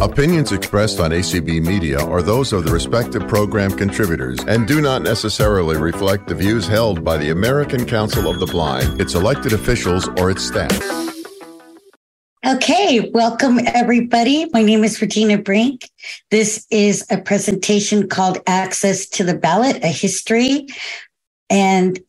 Opinions expressed on ACB Media are those of the respective program contributors and do not necessarily reflect the views held by the American Council of the Blind, its elected officials, or its staff. Okay, welcome everybody. My name is Regina Brink. This is a presentation called Access to the Ballot, a history. And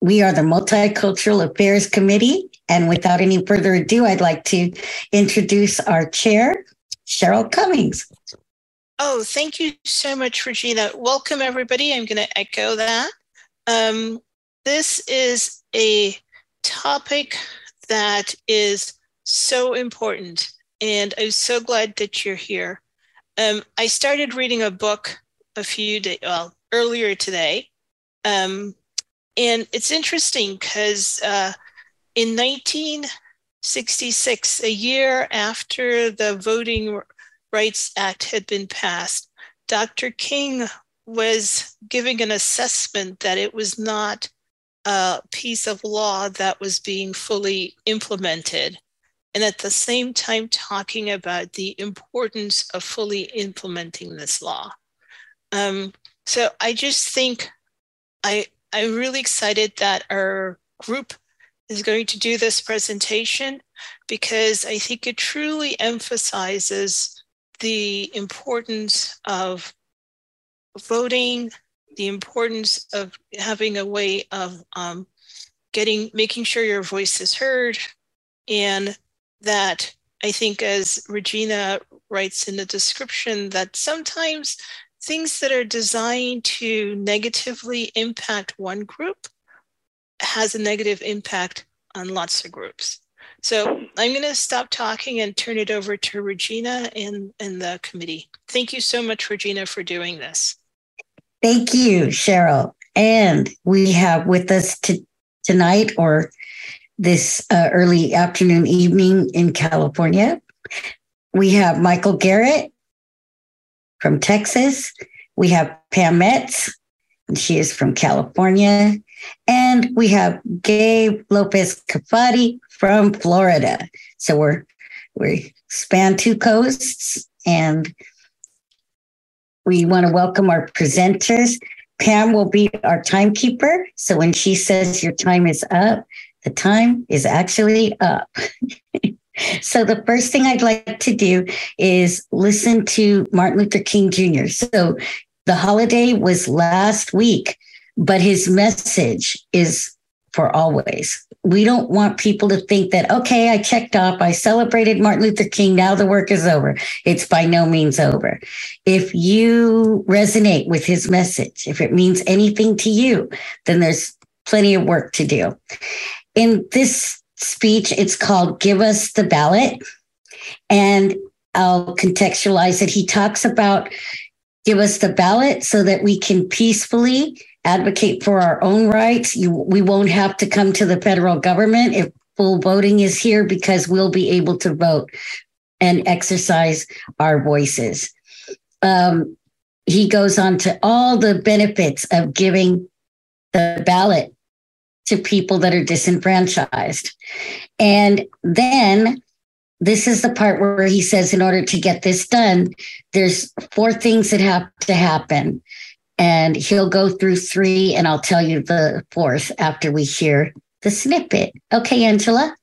we are the Multicultural Affairs Committee. And without any further ado, I'd like to introduce our chair, Cheryl Cummings. Oh, thank you so much, Regina. Welcome, everybody. I'm going to echo that. Um, this is a topic that is so important, and I'm so glad that you're here. Um, I started reading a book a few days, well, earlier today. Um, and it's interesting because uh, in 19, 66, a year after the Voting Rights Act had been passed, Dr. King was giving an assessment that it was not a piece of law that was being fully implemented. And at the same time, talking about the importance of fully implementing this law. Um, so I just think I, I'm really excited that our group is going to do this presentation because I think it truly emphasizes the importance of voting, the importance of having a way of um, getting, making sure your voice is heard, and that I think, as Regina writes in the description, that sometimes things that are designed to negatively impact one group has a negative impact on lots of groups. So I'm going to stop talking and turn it over to Regina and, and the committee. Thank you so much, Regina, for doing this. Thank you, Cheryl. And we have with us to, tonight or this uh, early afternoon, evening in California, we have Michael Garrett from Texas. We have Pam Metz, and she is from California. And we have Gabe Lopez Cafati from Florida. So we're we span two coasts and we want to welcome our presenters. Pam will be our timekeeper. So when she says your time is up, the time is actually up. so the first thing I'd like to do is listen to Martin Luther King Jr. So the holiday was last week but his message is for always. We don't want people to think that, okay, I checked off, I celebrated Martin Luther King, now the work is over. It's by no means over. If you resonate with his message, if it means anything to you, then there's plenty of work to do. In this speech, it's called Give Us the Ballot. And I'll contextualize it. He talks about give us the ballot so that we can peacefully advocate for our own rights. You, we won't have to come to the federal government if full voting is here because we'll be able to vote and exercise our voices. Um, he goes on to all the benefits of giving the ballot to people that are disenfranchised. And then this is the part where he says, in order to get this done, there's four things that have to happen and he'll go through three, and I'll tell you the fourth after we hear the snippet. Okay, Angela?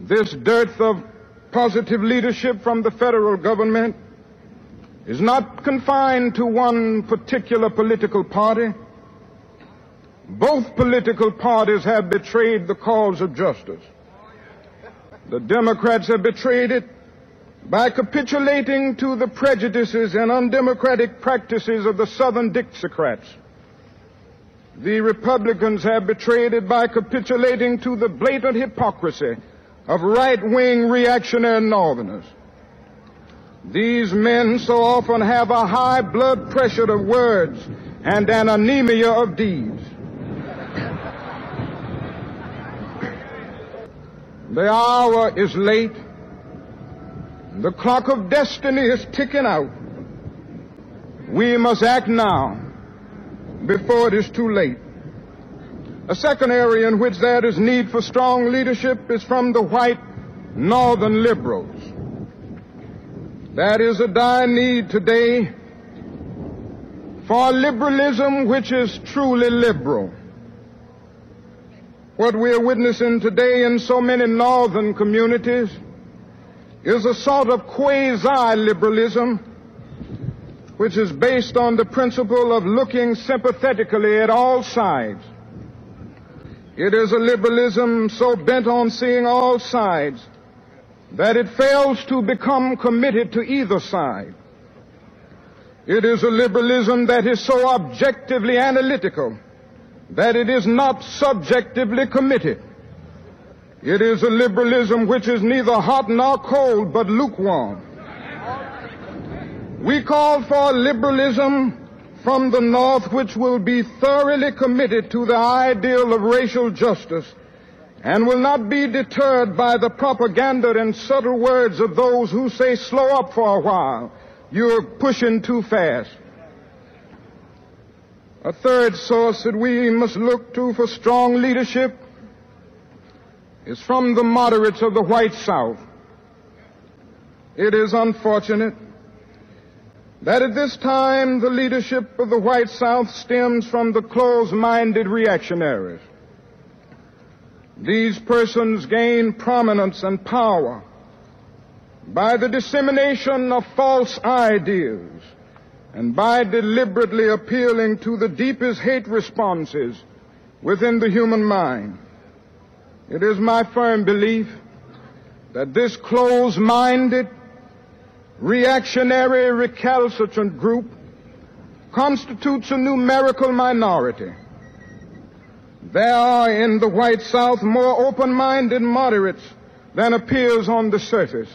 This dearth of positive leadership from the federal government is not confined to one particular political party. Both political parties have betrayed the cause of justice. The Democrats have betrayed it by capitulating to the prejudices and undemocratic practices of the Southern Dixiecrats. The Republicans have betrayed it by capitulating to the blatant hypocrisy of right-wing reactionary Northerners. These men so often have a high blood pressure of words and an anemia of deeds. The hour is late. The clock of destiny is ticking out. We must act now before it is too late. A second area in which there is need for strong leadership is from the white northern liberals. That is a dire need today for liberalism which is truly liberal. What we are witnessing today in so many northern communities is a sort of quasi-liberalism which is based on the principle of looking sympathetically at all sides. It is a liberalism so bent on seeing all sides that it fails to become committed to either side. It is a liberalism that is so objectively analytical that it is not subjectively committed. It is a liberalism which is neither hot nor cold, but lukewarm. We call for liberalism from the North which will be thoroughly committed to the ideal of racial justice and will not be deterred by the propaganda and subtle words of those who say, slow up for a while. You're pushing too fast. A third source that we must look to for strong leadership is from the moderates of the white South. It is unfortunate that at this time the leadership of the white South stems from the close-minded reactionaries. These persons gain prominence and power by the dissemination of false ideas and by deliberately appealing to the deepest hate responses within the human mind. It is my firm belief that this close-minded, reactionary, recalcitrant group constitutes a numerical minority. There are in the white South more open-minded moderates than appears on the surface.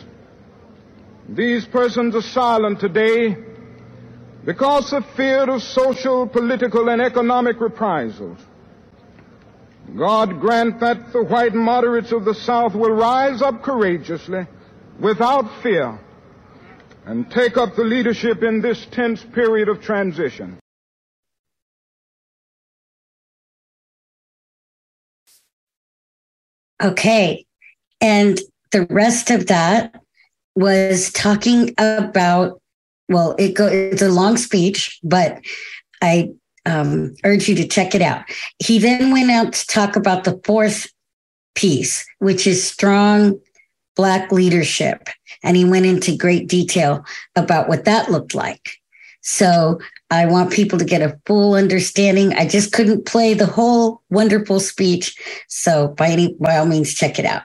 These persons are silent today because of fear of social, political, and economic reprisals. God grant that the white moderates of the South will rise up courageously, without fear, and take up the leadership in this tense period of transition. Okay. And the rest of that was talking about, well, it go, it's a long speech, but I um, urge you to check it out. He then went out to talk about the fourth piece, which is strong Black leadership. And he went into great detail about what that looked like. So I want people to get a full understanding. I just couldn't play the whole wonderful speech. So by any, by all means, check it out.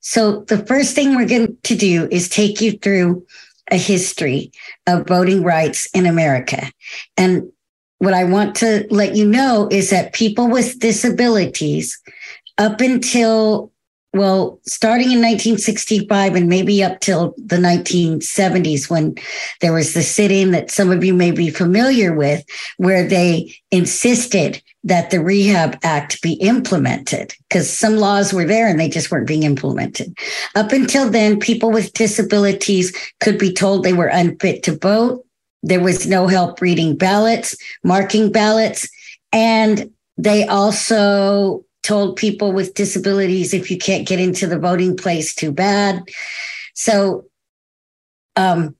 So the first thing we're going to do is take you through a history of voting rights in America. And what I want to let you know is that people with disabilities up until well, starting in 1965 and maybe up till the 1970s, when there was the sit in that some of you may be familiar with, where they insisted that the Rehab Act be implemented because some laws were there and they just weren't being implemented. Up until then, people with disabilities could be told they were unfit to vote. There was no help reading ballots, marking ballots, and they also told people with disabilities if you can't get into the voting place, too bad. So, um,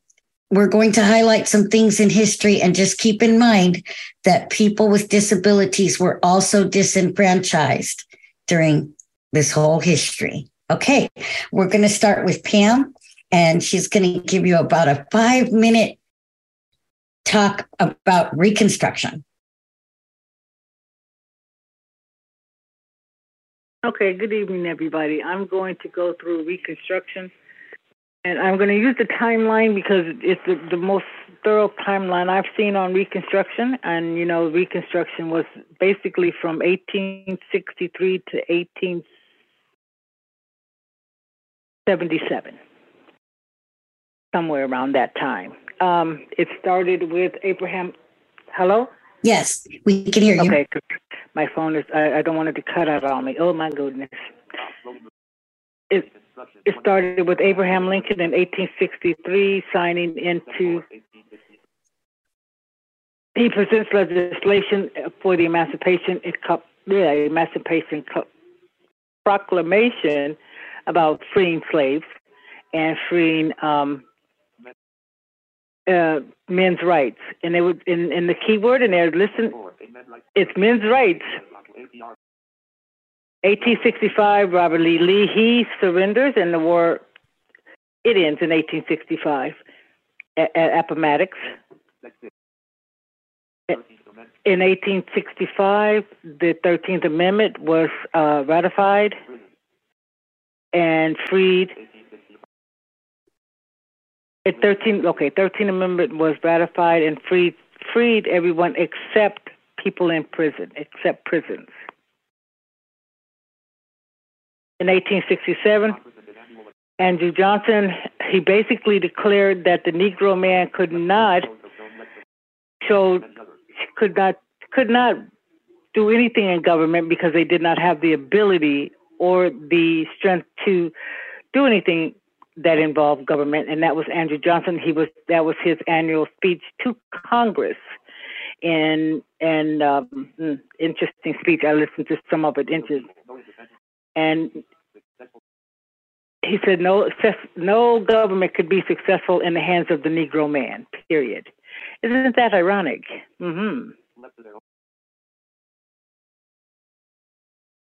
we're going to highlight some things in history and just keep in mind that people with disabilities were also disenfranchised during this whole history. Okay, we're going to start with Pam, and she's going to give you about a five minute talk about Reconstruction. Okay, good evening, everybody. I'm going to go through Reconstruction, and I'm going to use the timeline because it's the, the most thorough timeline I've seen on Reconstruction. And, you know, Reconstruction was basically from 1863 to 1877, somewhere around that time. Um, it started with Abraham. Hello? Yes, we can hear you. Okay, my phone is, I, I don't want it to cut out on me. Oh my goodness. It, it started with Abraham Lincoln in 1863 signing into, he presents legislation for the emancipation. It yeah, Emancipation Proclamation about freeing slaves and freeing um, uh, men's rights. And they would in, in the keyword in there, listen, it's men's rights. 1865, Robert Lee Lee he surrenders, and the war it ends in 1865 at, at Appomattox. In 1865, the 13th Amendment was uh, ratified and freed. At 13, okay, 13th Amendment was ratified and freed freed everyone except people in prison, except prisons. In 1867, Andrew Johnson he basically declared that the Negro man could not show could not could not do anything in government because they did not have the ability or the strength to do anything that involved government and that was Andrew Johnson he was that was his annual speech to Congress and and um, hmm, interesting speech I listened to some of it and he said no no government could be successful in the hands of the Negro man. Period. Isn't that ironic? Mm-hmm.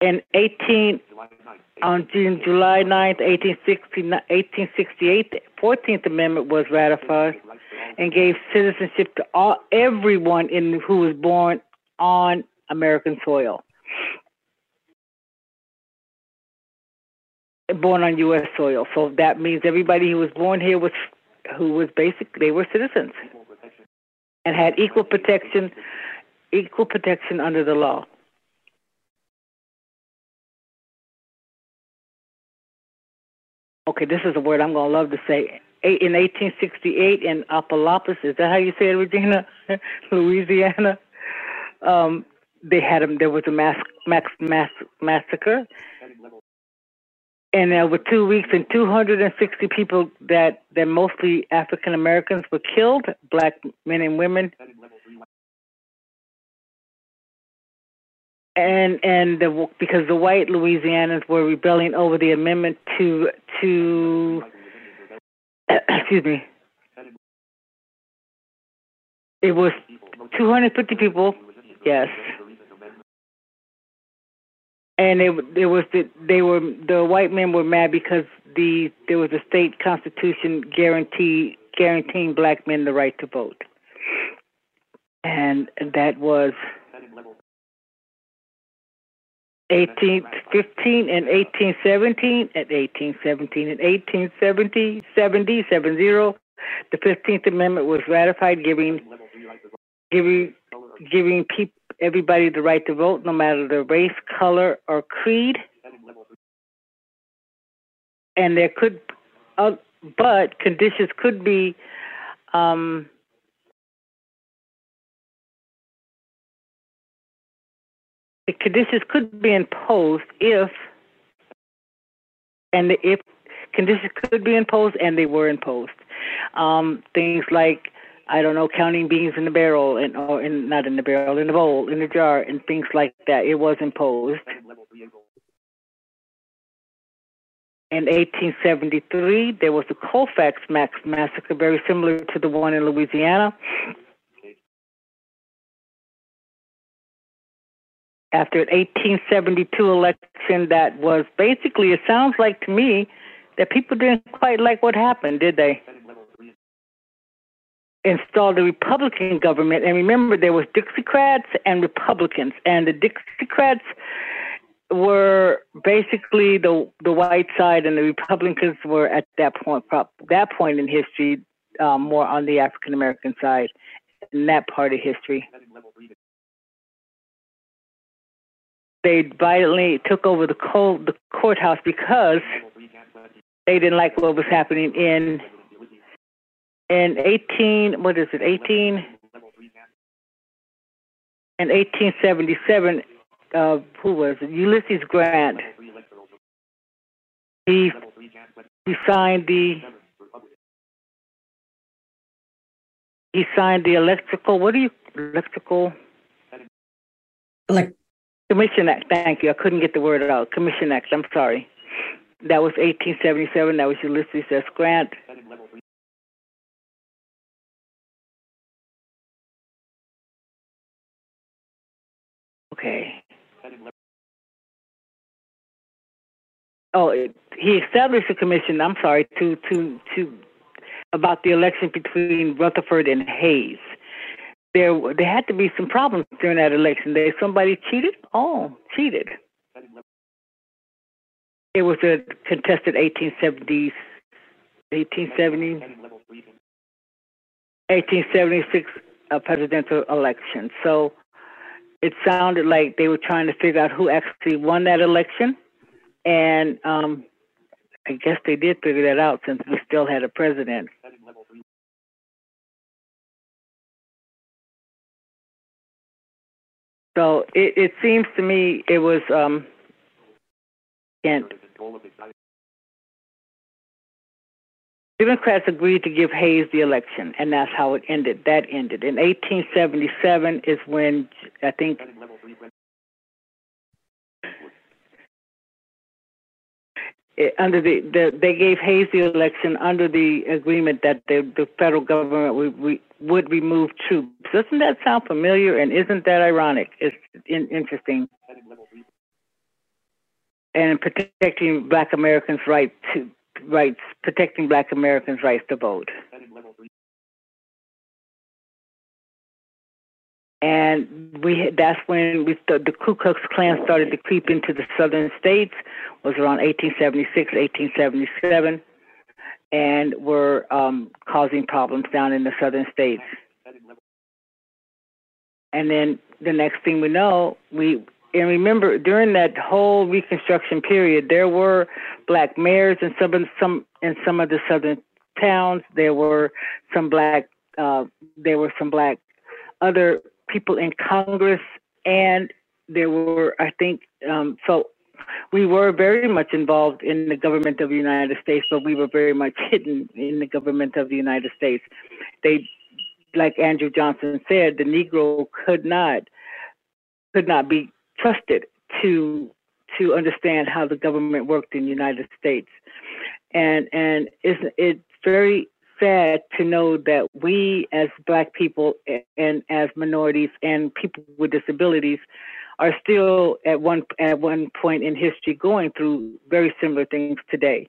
In 18 on June July 9th, 1860, 1868, the 14th Amendment was ratified and gave citizenship to all everyone in who was born on American soil. born on U.S. soil. So that means everybody who was born here was who was basic. They were citizens and had equal protection, equal protection under the law. Okay, this is a word I'm going to love to say. In 1868 in Appomattox, is that how you say it, Regina? Louisiana. Um, they had them. There was a mass, mass, mass massacre, and over two weeks, and 260 people that that mostly African Americans were killed, black men and women. And and the, because the white Louisianans were rebelling over the amendment to to excuse me, it was 250 people. Yes and it it was the they were the white men were mad because the there was a state constitution guarantee guaranteeing black men the right to vote, and that was 1815 and 1817 and 1817 and 1870 70 70 the 15th amendment was ratified giving giving giving people everybody the right to vote, no matter their race, color, or creed. And there could, uh, but conditions could be um, the conditions could be imposed if and if conditions could be imposed and they were imposed. Um, things like I don't know, counting beans in the barrel and or in not in the barrel, in the bowl, in the jar, and things like that. It was imposed. In 1873, there was the Colfax massacre, very similar to the one in Louisiana. After an 1872 election, that was basically, it sounds like to me that people didn't quite like what happened, did they? installed a Republican government. And remember, there was Dixiecrats and Republicans, and the Dixiecrats were basically the the white side, and the Republicans were at that point that point in history um, more on the African American side in that part of history. They violently took over the, cold, the courthouse because they didn't like what was happening in in 18, what is it, 18, in 1877, uh, who was it? Ulysses Grant. He, he signed the he signed the electrical. What do you electrical? Like Commission Act. Thank you. I couldn't get the word out. Commission Act. I'm sorry. That was 1877. That was Ulysses S. Grant. Okay. Oh, he established a commission. I'm sorry to to to about the election between Rutherford and Hayes. There, there had to be some problems during that election. There, somebody cheated. Oh, cheated. It was a contested 1870s, 1870, 1876 uh, presidential election. So it sounded like they were trying to figure out who actually won that election, and um, I guess they did figure that out since we still had a president. So it, it seems to me it was um, and Democrats agreed to give Hayes the election, and that's how it ended. That ended in 1877 is when I think it, under the, the they gave Hayes the election under the agreement that the, the federal government would, would remove troops. Doesn't that sound familiar? And isn't that ironic? It's in, interesting. And protecting Black Americans' right to rights, protecting Black Americans' rights to vote. and we that's when we the Ku Klux Klan started to creep into the southern states was around 1876 1877 and were um, causing problems down in the southern states and then the next thing we know we and remember during that whole reconstruction period there were black mayors in some of some in some of the southern towns there were some black uh, there were some black other people in Congress, and there were, I think, um, so we were very much involved in the government of the United States, but we were very much hidden in the government of the United States. They, like Andrew Johnson said, the Negro could not could not be trusted to to understand how the government worked in the United States, and and it's it's very sad to know that we as black people and as minorities and people with disabilities are still at one at one point in history going through very similar things today,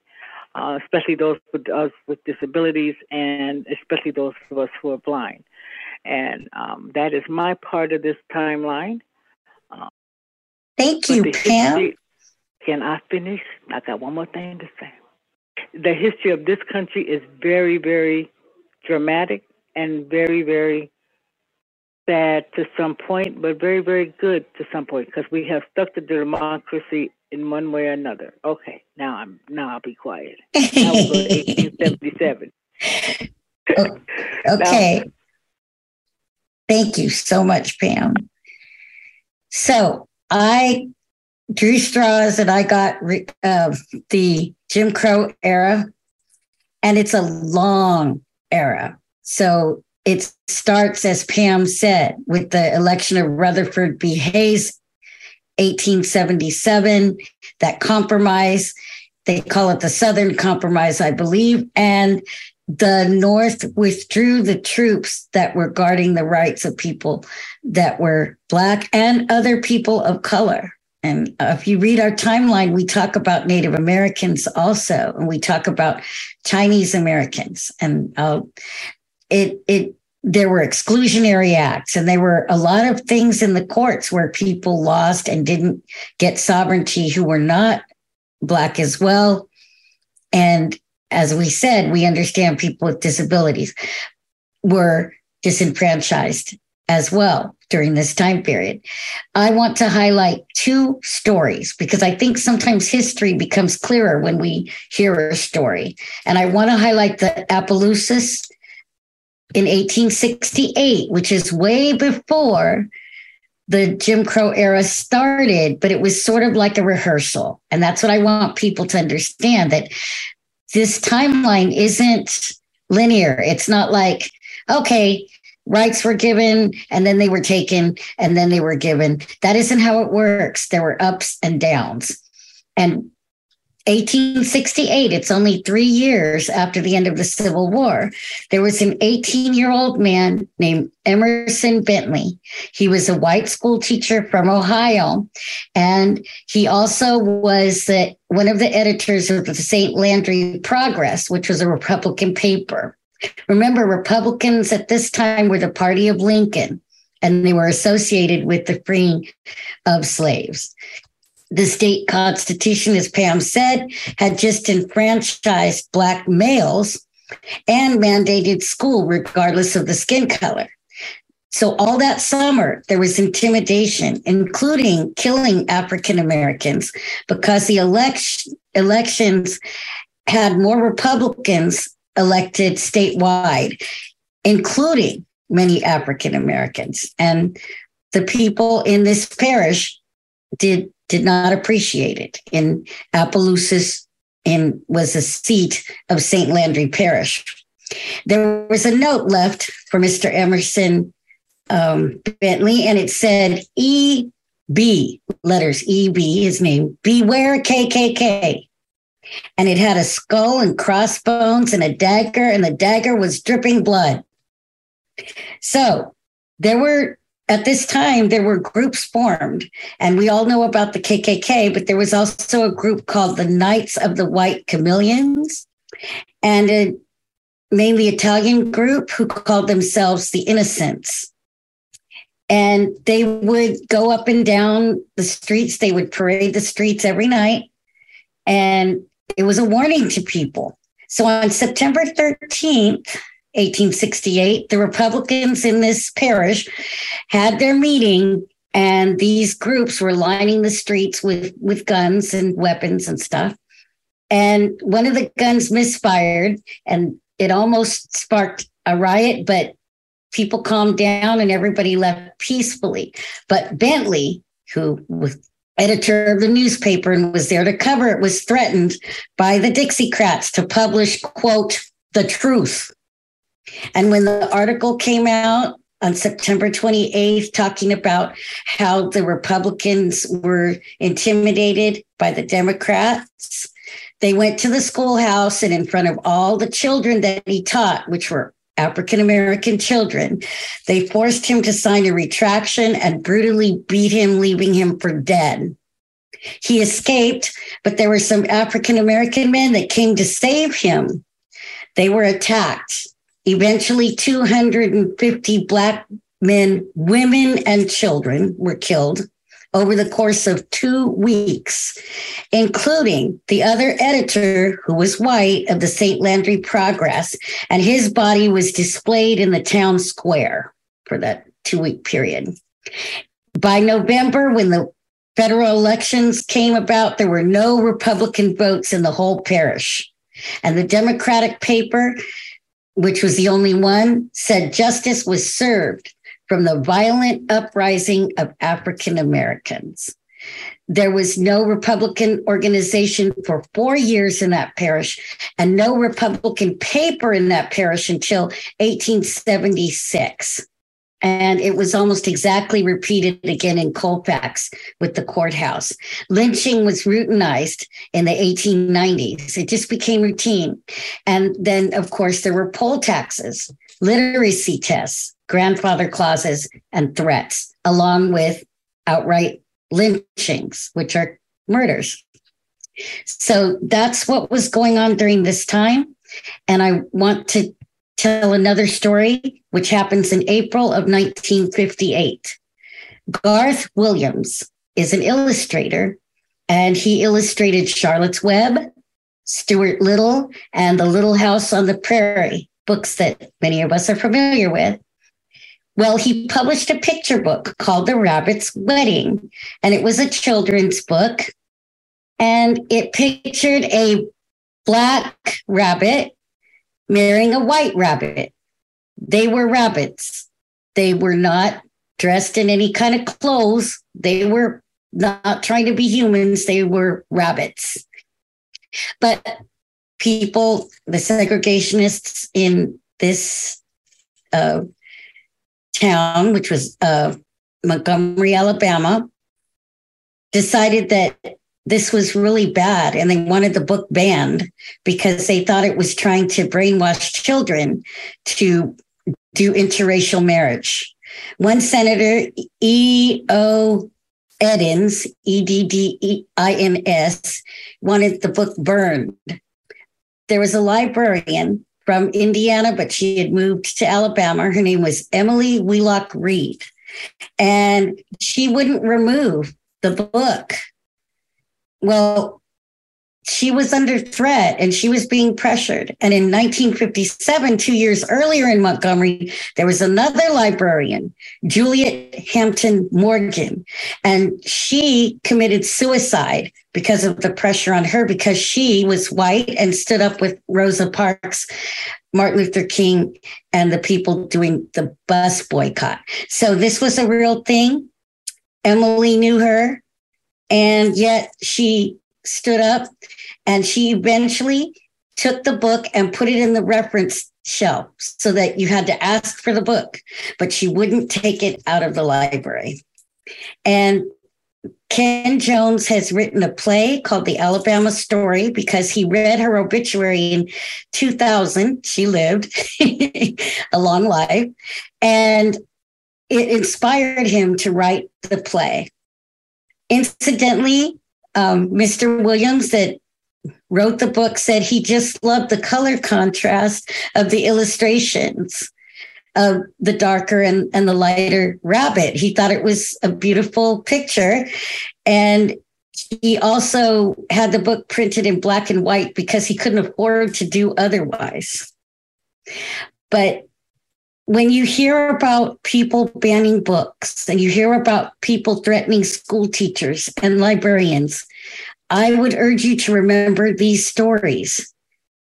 uh, especially those with us with disabilities and especially those of us who are blind. And um, that is my part of this timeline. Uh, Thank you, Pam. History, can I finish? I got one more thing to say the history of this country is very, very dramatic and very, very sad to some point, but very, very good to some point because we have stuck to democracy in one way or another. Okay, now I'm now I'll be quiet. Now we'll go to 1877. okay. Now, Thank you so much, Pam. So I drew straws and I got uh, the Jim Crow era, and it's a long era. So it starts, as Pam said, with the election of Rutherford B. Hayes, 1877, that compromise. They call it the Southern Compromise, I believe. And the North withdrew the troops that were guarding the rights of people that were Black and other people of color. And if you read our timeline, we talk about Native Americans also, and we talk about Chinese Americans. And uh, it it there were exclusionary acts, and there were a lot of things in the courts where people lost and didn't get sovereignty who were not black as well. And as we said, we understand people with disabilities were disenfranchised as well during this time period. I want to highlight two stories because I think sometimes history becomes clearer when we hear a story. And I want to highlight the Opelousas in 1868, which is way before the Jim Crow era started, but it was sort of like a rehearsal. And that's what I want people to understand that this timeline isn't linear. It's not like, okay, rights were given and then they were taken and then they were given. That isn't how it works. There were ups and downs. And 1868, it's only three years after the end of the Civil War. There was an 18 year old man named Emerson Bentley. He was a white school teacher from Ohio, and he also was the, one of the editors of the St. Landry Progress, which was a Republican paper. Remember, Republicans at this time were the party of Lincoln, and they were associated with the freeing of slaves the state constitution, as Pam said, had just enfranchised Black males and mandated school regardless of the skin color. So, all that summer, there was intimidation, including killing African Americans, because the election, elections had more Republicans elected statewide, including many African Americans. And the people in this parish did did not appreciate it. In Opelousas, in was a seat of St. Landry Parish. There was a note left for Mr. Emerson um, Bentley, and it said E B letters E B his name beware KKK, and it had a skull and crossbones and a dagger, and the dagger was dripping blood. So there were at this time, there were groups formed, and we all know about the KKK, but there was also a group called the Knights of the White Camellias and a mainly Italian group who called themselves the Innocents. And they would go up and down the streets, they would parade the streets every night. And it was a warning to people. So on September 13th, 1868, the Republicans in this parish had their meeting and these groups were lining the streets with, with guns and weapons and stuff. And one of the guns misfired and it almost sparked a riot, but people calmed down and everybody left peacefully. But Bentley, who was editor of the newspaper and was there to cover it, was threatened by the Dixiecrats to publish, quote, the truth and when the article came out on September 28th, talking about how the Republicans were intimidated by the Democrats, they went to the schoolhouse and in front of all the children that he taught, which were African American children, they forced him to sign a retraction and brutally beat him, leaving him for dead. He escaped, but there were some African American men that came to save him. They were attacked Eventually, 250 Black men, women, and children were killed over the course of two weeks, including the other editor, who was white, of the St. Landry Progress, and his body was displayed in the town square for that two week period. By November, when the federal elections came about, there were no Republican votes in the whole parish. And the Democratic paper which was the only one, said justice was served from the violent uprising of African Americans. There was no Republican organization for four years in that parish and no Republican paper in that parish until 1876. And it was almost exactly repeated again in Colfax with the courthouse. Lynching was routinized in the 1890s. It just became routine. And then, of course, there were poll taxes, literacy tests, grandfather clauses, and threats, along with outright lynchings, which are murders. So that's what was going on during this time. And I want to tell another story, which happens in April of 1958. Garth Williams is an illustrator, and he illustrated Charlotte's Web, Stuart Little, and The Little House on the Prairie, books that many of us are familiar with. Well, he published a picture book called The Rabbit's Wedding, and it was a children's book. And it pictured a black rabbit marrying a white rabbit. They were rabbits. They were not dressed in any kind of clothes. They were not trying to be humans. They were rabbits. But people, the segregationists in this uh, town, which was uh, Montgomery, Alabama, decided that this was really bad and they wanted the book banned because they thought it was trying to brainwash children to do interracial marriage. One senator, E.O. Eddins, E D D I N S, wanted the book burned. There was a librarian from Indiana, but she had moved to Alabama. Her name was Emily Wheelock Reed. And she wouldn't remove the book. Well, she was under threat and she was being pressured. And in 1957, two years earlier in Montgomery, there was another librarian, Juliette Hampton Morgan, and she committed suicide because of the pressure on her because she was white and stood up with Rosa Parks, Martin Luther King, and the people doing the bus boycott. So this was a real thing. Emily knew her, and yet she stood up and she eventually took the book and put it in the reference shelf so that you had to ask for the book, but she wouldn't take it out of the library. And Ken Jones has written a play called The Alabama Story because he read her obituary in 2000. She lived a long life. And it inspired him to write the play. Incidentally, um, Mr. Williams that wrote the book said he just loved the color contrast of the illustrations of the darker and, and the lighter rabbit. He thought it was a beautiful picture. And he also had the book printed in black and white because he couldn't afford to do otherwise. But when you hear about people banning books and you hear about people threatening school teachers and librarians, I would urge you to remember these stories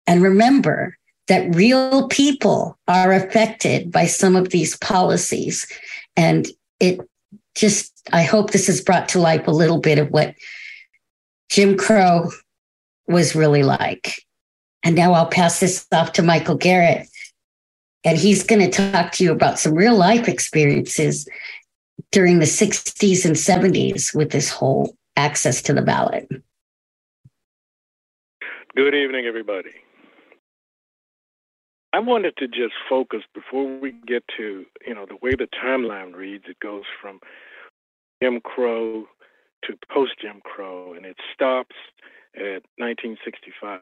and remember that real people are affected by some of these policies. And it just, I hope this has brought to life a little bit of what Jim Crow was really like. And now I'll pass this off to Michael Garrett and he's going to talk to you about some real life experiences during the 60s and 70s with this whole access to the ballot. Good evening, everybody. I wanted to just focus before we get to, you know, the way the timeline reads, it goes from Jim Crow to post Jim Crow, and it stops at 1965.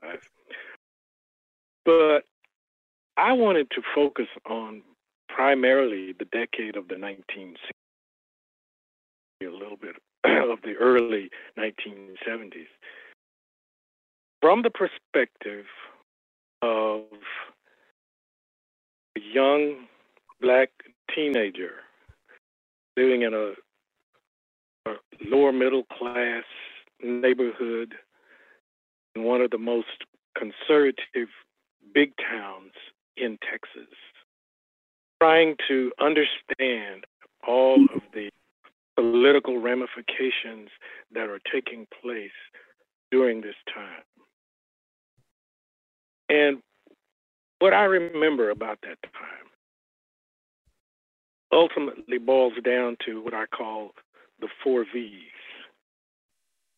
But I wanted to focus on primarily the decade of the 1960s, a little bit of the early 1970s, from the perspective of a young black teenager living in a, a lower middle class neighborhood in one of the most conservative big towns in Texas, trying to understand all of the political ramifications that are taking place during this time. And what I remember about that time ultimately boils down to what I call the four V's.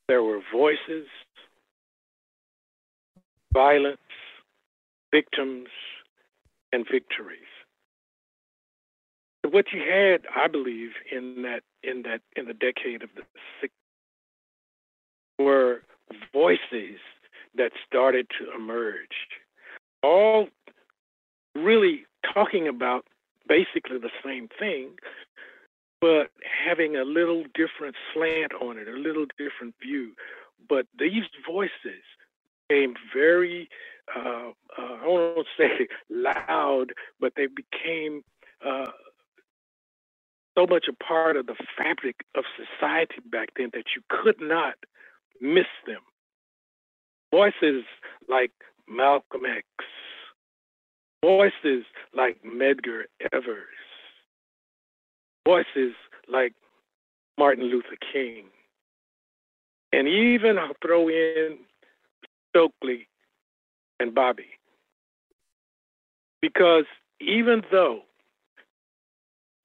There were voices, violence, victims, and victories. What you had, I believe, in that in that in the decade of the 60s were voices that started to emerge, all really talking about basically the same thing, but having a little different slant on it, a little different view. But these voices came very uh, uh, I to say loud, but they became uh, so much a part of the fabric of society back then that you could not miss them. Voices like Malcolm X, voices like Medgar Evers, voices like Martin Luther King, and even I'll throw in Stokely and Bobby. Because even though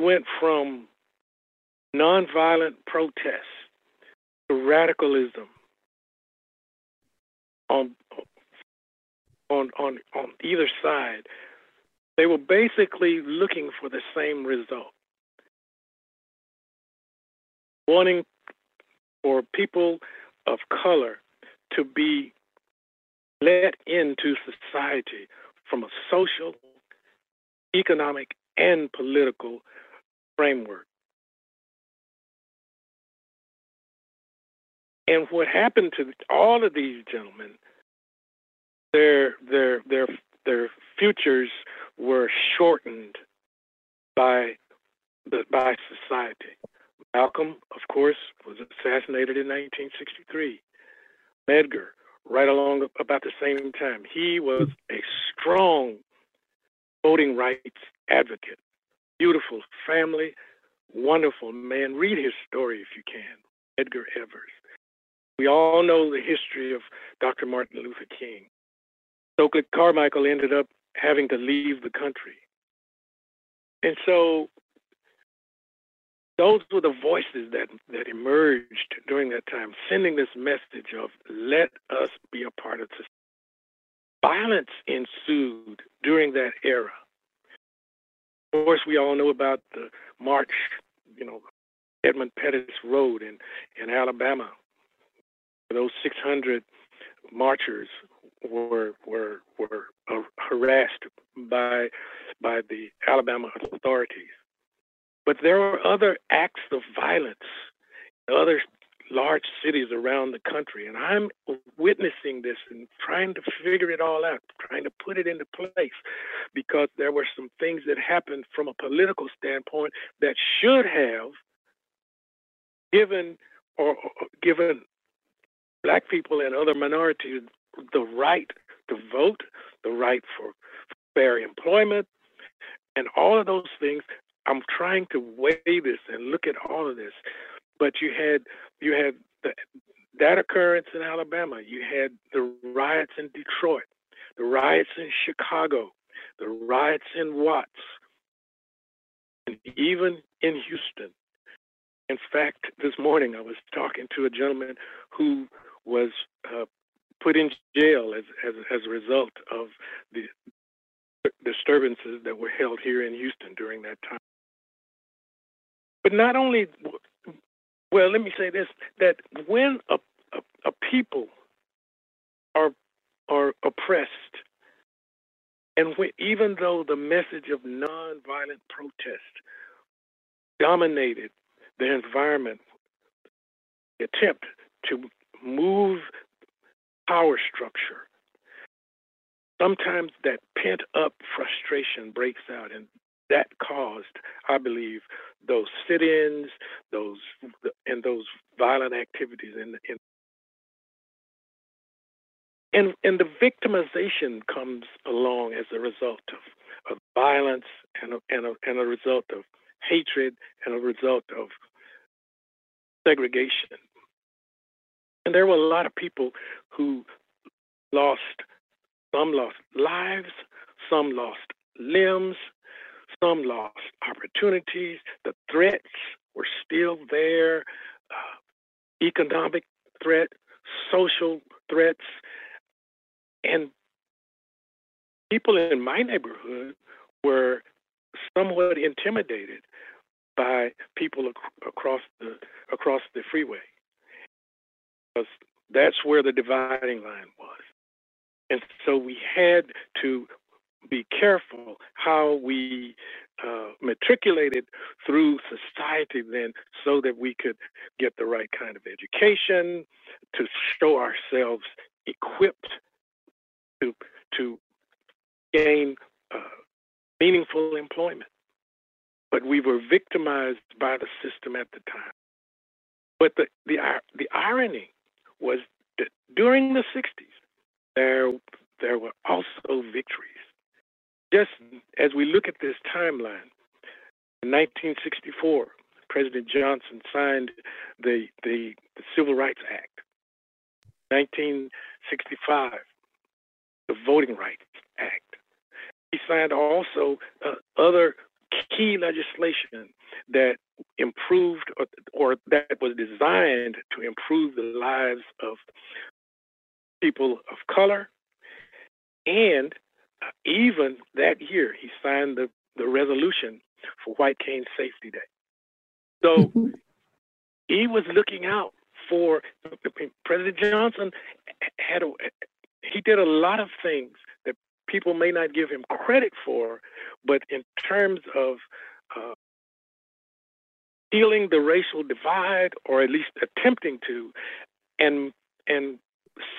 went from nonviolent protests to radicalism on on on on either side. They were basically looking for the same result. Wanting for people of color to be let into society from a social, economic, and political framework. And what happened to all of these gentlemen, their their their their futures were shortened by by society. Malcolm, of course, was assassinated in 1963. Medgar, right along about the same time, he was a strong voting rights advocate. Beautiful family, wonderful man. Read his story if you can. Medgar Evers. We all know the history of Dr. Martin Luther King. Stokely Carmichael ended up having to leave the country. And so those were the voices that, that emerged during that time, sending this message of let us be a part of this. Violence ensued during that era. Of course, we all know about the march, you know, Edmund Pettus Road in, in Alabama. Those 600 marchers were were were uh, harassed by by the Alabama authorities. But there were other acts of violence in other large cities around the country, and I'm witnessing this and trying to figure it all out, trying to put it into place, because there were some things that happened from a political standpoint that should have given or given black people and other minorities the right to vote, the right for fair employment, and all of those things. I'm trying to weigh this and look at all of this. But you had you had the, that occurrence in Alabama. You had the riots in Detroit, the riots in Chicago, the riots in Watts, and even in Houston. In fact, this morning I was talking to a gentleman who was uh, put in jail as, as, as a result of the disturbances that were held here in Houston during that time. But not only, well, let me say this: that when a, a, a people are are oppressed, and when, even though the message of nonviolent protest dominated the environment, the attempt to move power structure. Sometimes that pent up frustration breaks out, and that caused, I believe, those sit ins, those and those violent activities and and the victimization comes along as a result of, of violence and a, and, a, and a result of hatred and a result of segregation. And there were a lot of people who lost, some lost lives, some lost limbs, some lost opportunities. The threats were still there uh, economic threat, social threats. And people in my neighborhood were somewhat intimidated by people ac- across the across the freeway because that's where the dividing line was. And so we had to be careful how we uh, matriculated through society then so that we could get the right kind of education, to show ourselves equipped to, to gain uh, meaningful employment. But we were victimized by the system at the time. But the, the, the irony was that during the 60s, there, there were also victories. Just as we look at this timeline, in 1964, President Johnson signed the, the, the Civil Rights Act. 1965, the Voting Rights Act. He signed also uh, other key legislation that improved or, or, that was designed to improve the lives of people of color. And even that year, he signed the, the resolution for White Cane Safety Day. So he was looking out for President Johnson had a, he did a lot of things that people may not give him credit for, but in terms of uh, healing the racial divide, or at least attempting to, and and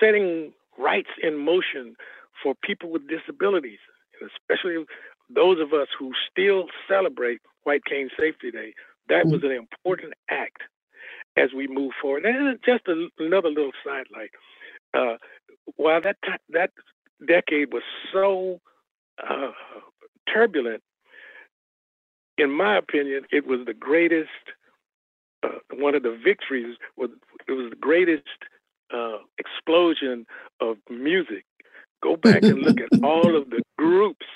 setting rights in motion for people with disabilities, especially those of us who still celebrate White Cane Safety Day. That was an important act as we move forward. And just a, another little sidelight. Uh, while that that decade was so uh, turbulent, in my opinion, it was the greatest. Uh, one of the victories was it was the greatest uh, explosion of music. Go back and look at all of the groups,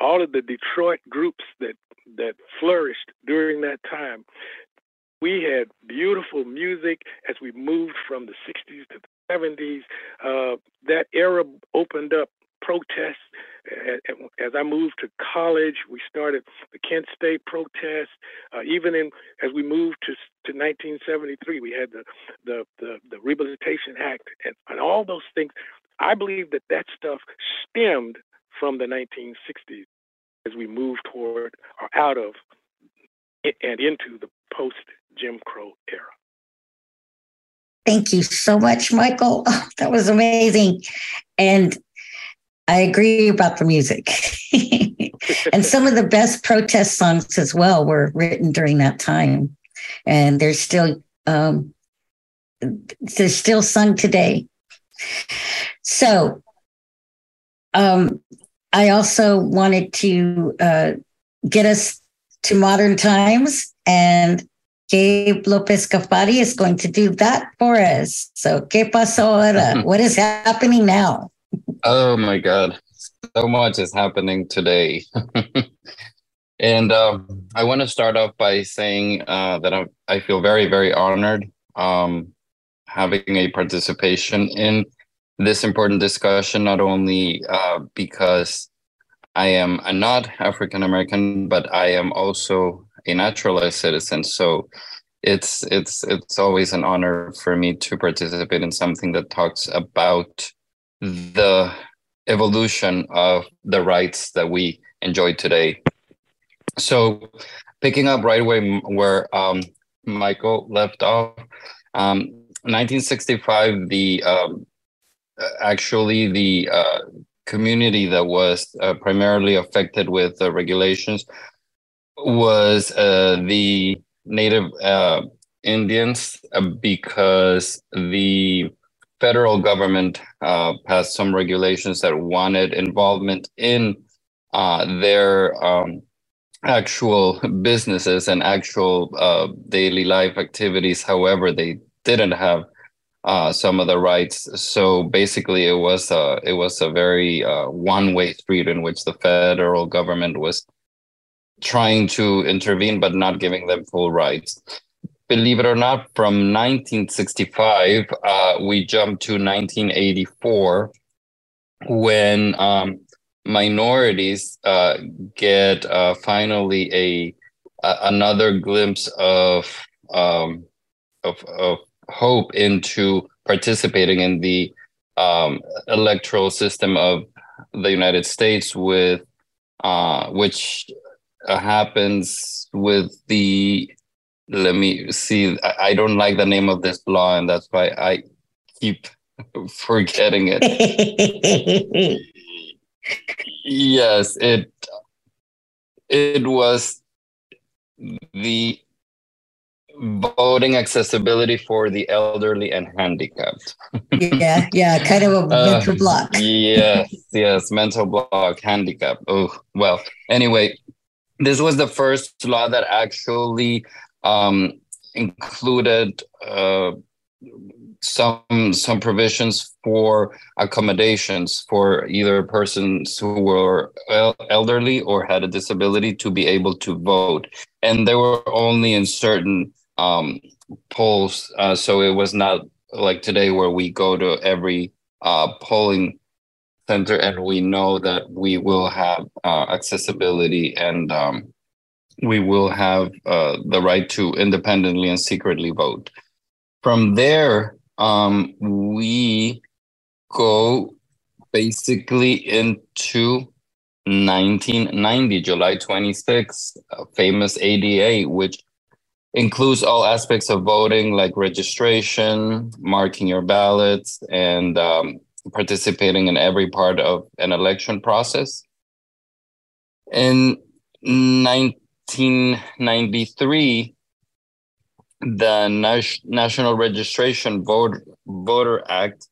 all of the Detroit groups that that flourished during that time. We had beautiful music as we moved from the 60s to the 70s. Uh, that era opened up protests. As I moved to college, we started the Kent State protest. Uh, even in as we moved to to 1973, we had the the the, the Rehabilitation Act and, and all those things. I believe that that stuff stemmed from the 1960s as we moved toward or out of and into the post Jim Crow era. Thank you so much, Michael. Oh, that was amazing. And I agree about the music. and some of the best protest songs as well were written during that time. And they're still um, they're still sung today. So um, I also wanted to uh, get us to modern times and Gabe Lopez Cafari is going to do that for us. So, ¿qué pasó ahora? what is happening now? oh my God. So much is happening today. and um, I want to start off by saying uh, that I, I feel very, very honored um, having a participation in this important discussion, not only uh, because I am a not African American, but I am also a naturalized citizen. So it's it's it's always an honor for me to participate in something that talks about the evolution of the rights that we enjoy today. So picking up right away where um, Michael left off, um, 1965, the um, actually the uh, community that was uh, primarily affected with the regulations was uh, the native uh, Indians uh, because the federal government uh, passed some regulations that wanted involvement in uh, their um, actual businesses and actual uh, daily life activities. However, they didn't have some of the rights. So basically, it was a, it was a very one way street in which the federal government was trying to intervene but not giving them full rights. Believe it or not, from 1965, uh, we jumped to 1984 when um, minorities uh, get uh, finally a, a, another glimpse of, um, of, of hope into participating in the um, electoral system of the United States with uh, which uh, happens with the let me see i don't like the name of this law and that's why i keep forgetting it. Yes it it was the voting accessibility for the elderly and handicapped. Yeah yeah kind of a uh, mental block. yes yes mental block handicap. Oh well anyway this was the first law that actually um, included uh, some some provisions for accommodations for either persons who were elderly or had a disability to be able to vote, and they were only in certain um, polls. Uh, so it was not like today where we go to every uh, polling center and we know that we will have uh, accessibility and um, we will have uh, the right to independently and secretly vote. From there, um, we go basically into 1990, July 26, famous ADA, which includes all aspects of voting like registration, marking your ballots, and um, participating in every part of an election process. In 1993, the Nas- National Registration Vote- Voter Act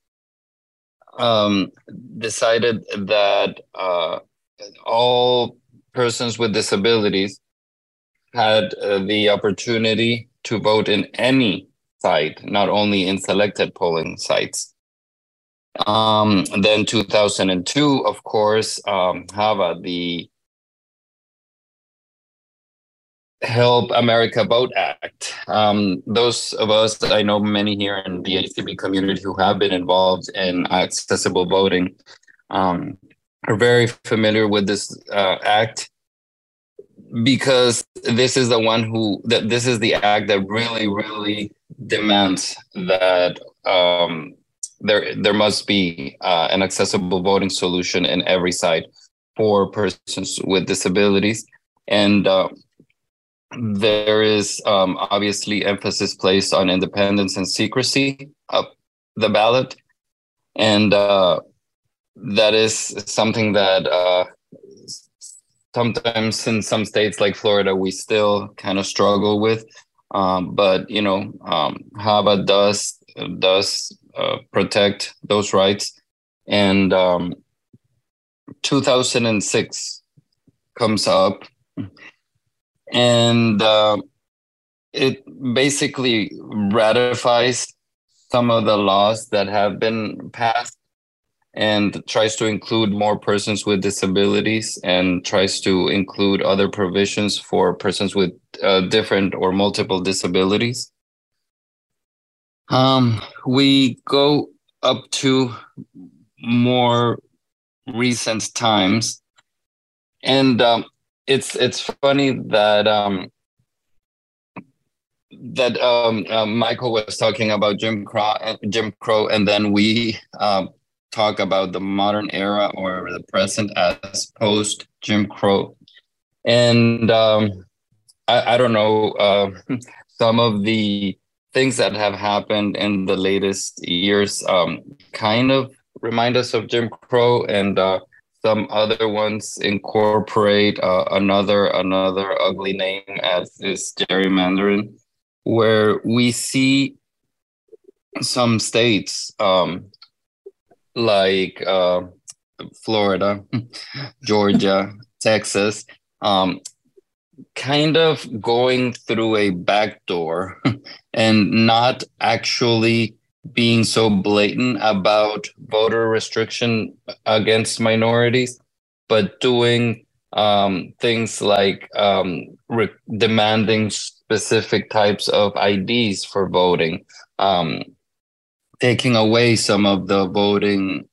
um, decided that uh, all persons with disabilities had uh, the opportunity to vote in any site, not only in selected polling sites. Um, then 2002, of course, um, HAVA, the Help America Vote Act. Um, those of us, I know many here in the ACB community who have been involved in accessible voting, um, are very familiar with this uh, act because this is the one who that this is the act that really, really demands that um, there there must be uh, an accessible voting solution in every site for persons with disabilities and. Uh, there is um, obviously emphasis placed on independence and secrecy of the ballot. And uh, that is something that uh, sometimes in some states like Florida, we still kind of struggle with. Um, but, you know, um, HAVA does, does uh, protect those rights. And um, 2006 comes up and uh, it basically ratifies some of the laws that have been passed and tries to include more persons with disabilities and tries to include other provisions for persons with uh, different or multiple disabilities. Um, we go up to more recent times, and um, it's it's funny that um that um, uh, Michael was talking about Jim Crow, Jim Crow, and then we um, talk about the modern era or the present as post Jim Crow, and um, I, I don't know uh, some of the things that have happened in the latest years um, kind of remind us of Jim Crow and. Uh, some other ones incorporate uh, another another ugly name as is gerrymandering, where we see some states um, like uh, Florida, Georgia, Texas, um, kind of going through a back door and not actually being so blatant about voter restriction against minorities, but doing um, things like um, re- demanding specific types of IDs for voting, um, taking away some of the voting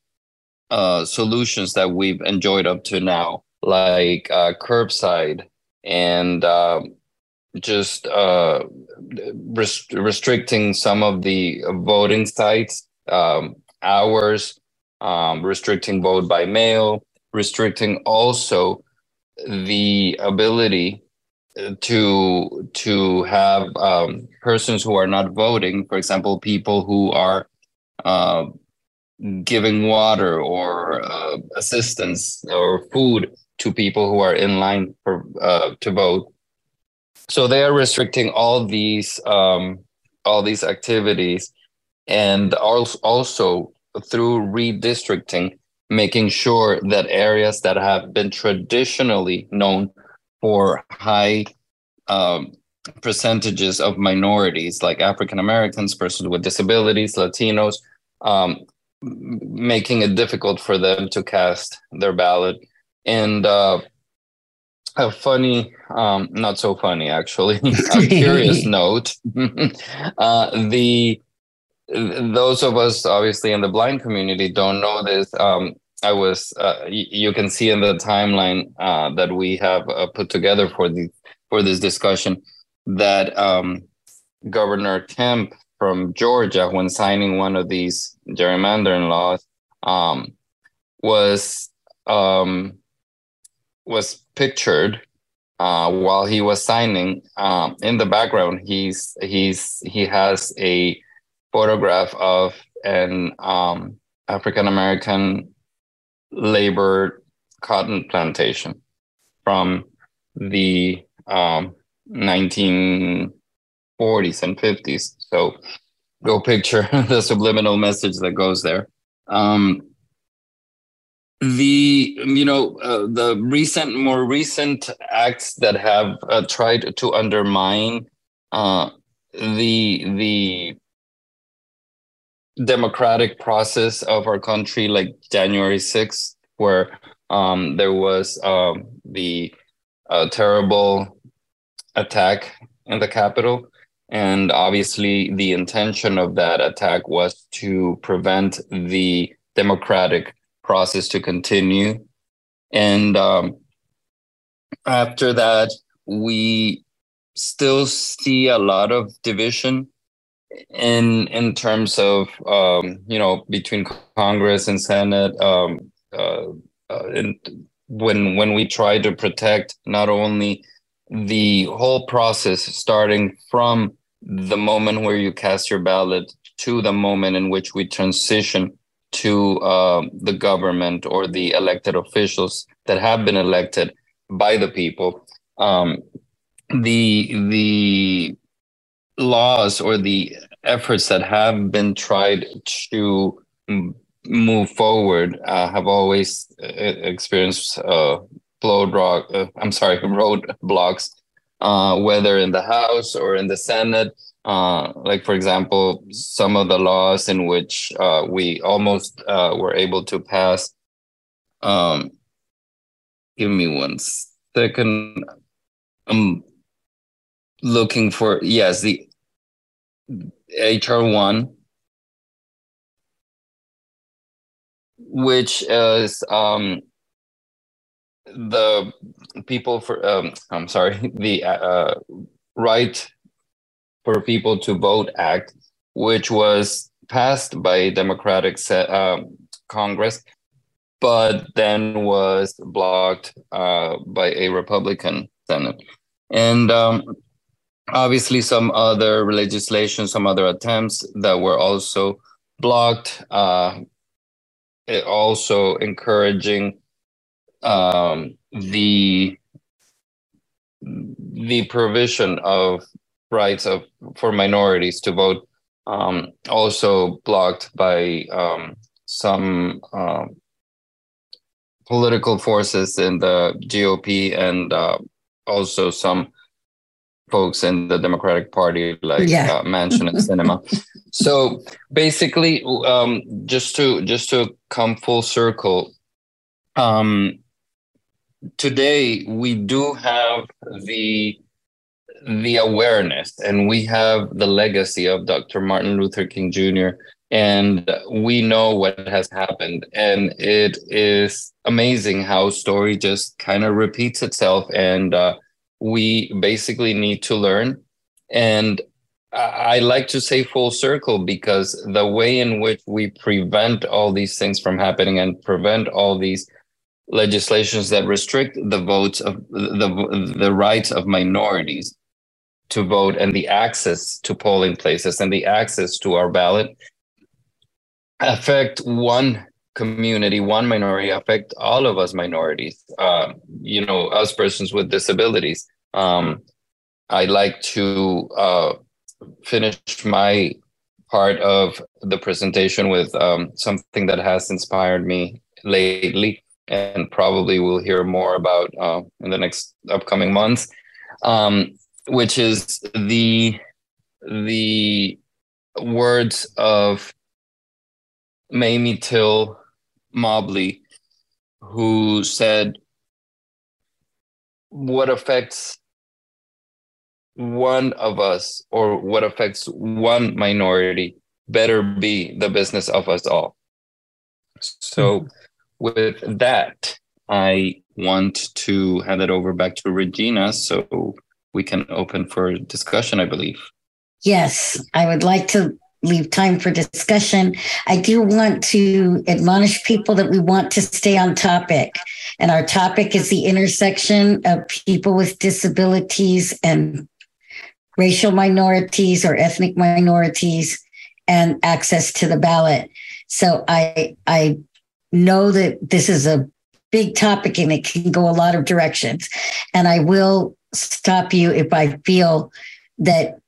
uh, solutions that we've enjoyed up to now, like uh, curbside and uh, just uh, rest- restricting some of the voting sites um, hours, um, restricting vote by mail, restricting also the ability to to have um, persons who are not voting, for example, people who are uh, giving water or uh, assistance or food to people who are in line for uh, to vote. So they are restricting all these um, all these activities and also through redistricting making sure that areas that have been traditionally known for high um, percentages of minorities like African Americans, persons with disabilities, Latinos, um, making it difficult for them to cast their ballot. And uh, a funny, um, not so funny actually, a curious note: uh, the those of us obviously in the blind community don't know this. Um, I was, uh, y- you can see in the timeline uh, that we have uh, put together for the for this discussion that um, Governor Kemp from Georgia, when signing one of these gerrymandering laws, um, was um, was pictured uh, while he was signing. Um, in the background, he's he's he has a photograph of an um, African American labor cotton plantation from the um, 1940s and 50s. So go picture the subliminal message that goes there. Um, the you know uh, the recent more recent acts that have uh, tried to undermine uh, the the democratic process of our country like january 6th where um, there was um, the uh, terrible attack in the Capitol. And obviously, the intention of that attack was to prevent the democratic process to continue. And um, after that, we still see a lot of division in in terms of um, you know between Congress and Senate. Um, uh, uh, in, when when we try to protect not only the whole process starting from the moment where you cast your ballot to the moment in which we transition to uh, the government or the elected officials that have been elected by the people um, the the laws or the efforts that have been tried to move forward uh, have always uh, experienced uh, rock, uh, I'm sorry, road blocks, uh, whether in the House or in the Senate. Uh, like for example, some of the laws in which uh, we almost uh, were able to pass. Um, give me one second. I'm looking for yes the HR one, which is um, the people for um, I'm sorry, the uh, right for people to vote act, which was passed by Democratic um, Congress, but then was blocked uh, by a Republican Senate, and um, obviously some other legislation, some other attempts that were also blocked. Uh, also encouraging um, the the provision of rights of for minorities to vote um, also blocked by um, some um, political forces in the GOP and uh, also some folks in the Democratic Party, like yeah. uh, Manchin and Sinema. so basically, um, just to just to come full circle, um, today we do have the the awareness and we have the legacy of Dr. Martin Luther King Jr. and we know what has happened and it is amazing how story just kind of repeats itself and uh, we basically need to learn and I like to say full circle because the way in which we prevent all these things from happening and prevent all these legislations that restrict the votes of the the rights of minorities to vote and the access to polling places and the access to our ballot affect one community one minority affect all of us minorities uh, you know us persons with disabilities. Um, i'd like to uh, finish my part of the presentation with um, something that has inspired me lately and probably we'll hear more about uh, in the next upcoming months. Um, which is the the words of Mamie Till Mobley, who said, What affects one of us or what affects one minority better be the business of us all. So, mm-hmm. With that, I want to hand it over back to Regina so we can open for discussion, I believe. Yes, I would like to leave time for discussion. I do want to admonish people that we want to stay on topic. And our topic is the intersection of people with disabilities and racial minorities or ethnic minorities and access to the ballot. So I I know that this is a big topic and it can go a lot of directions. And I will stop you if I feel that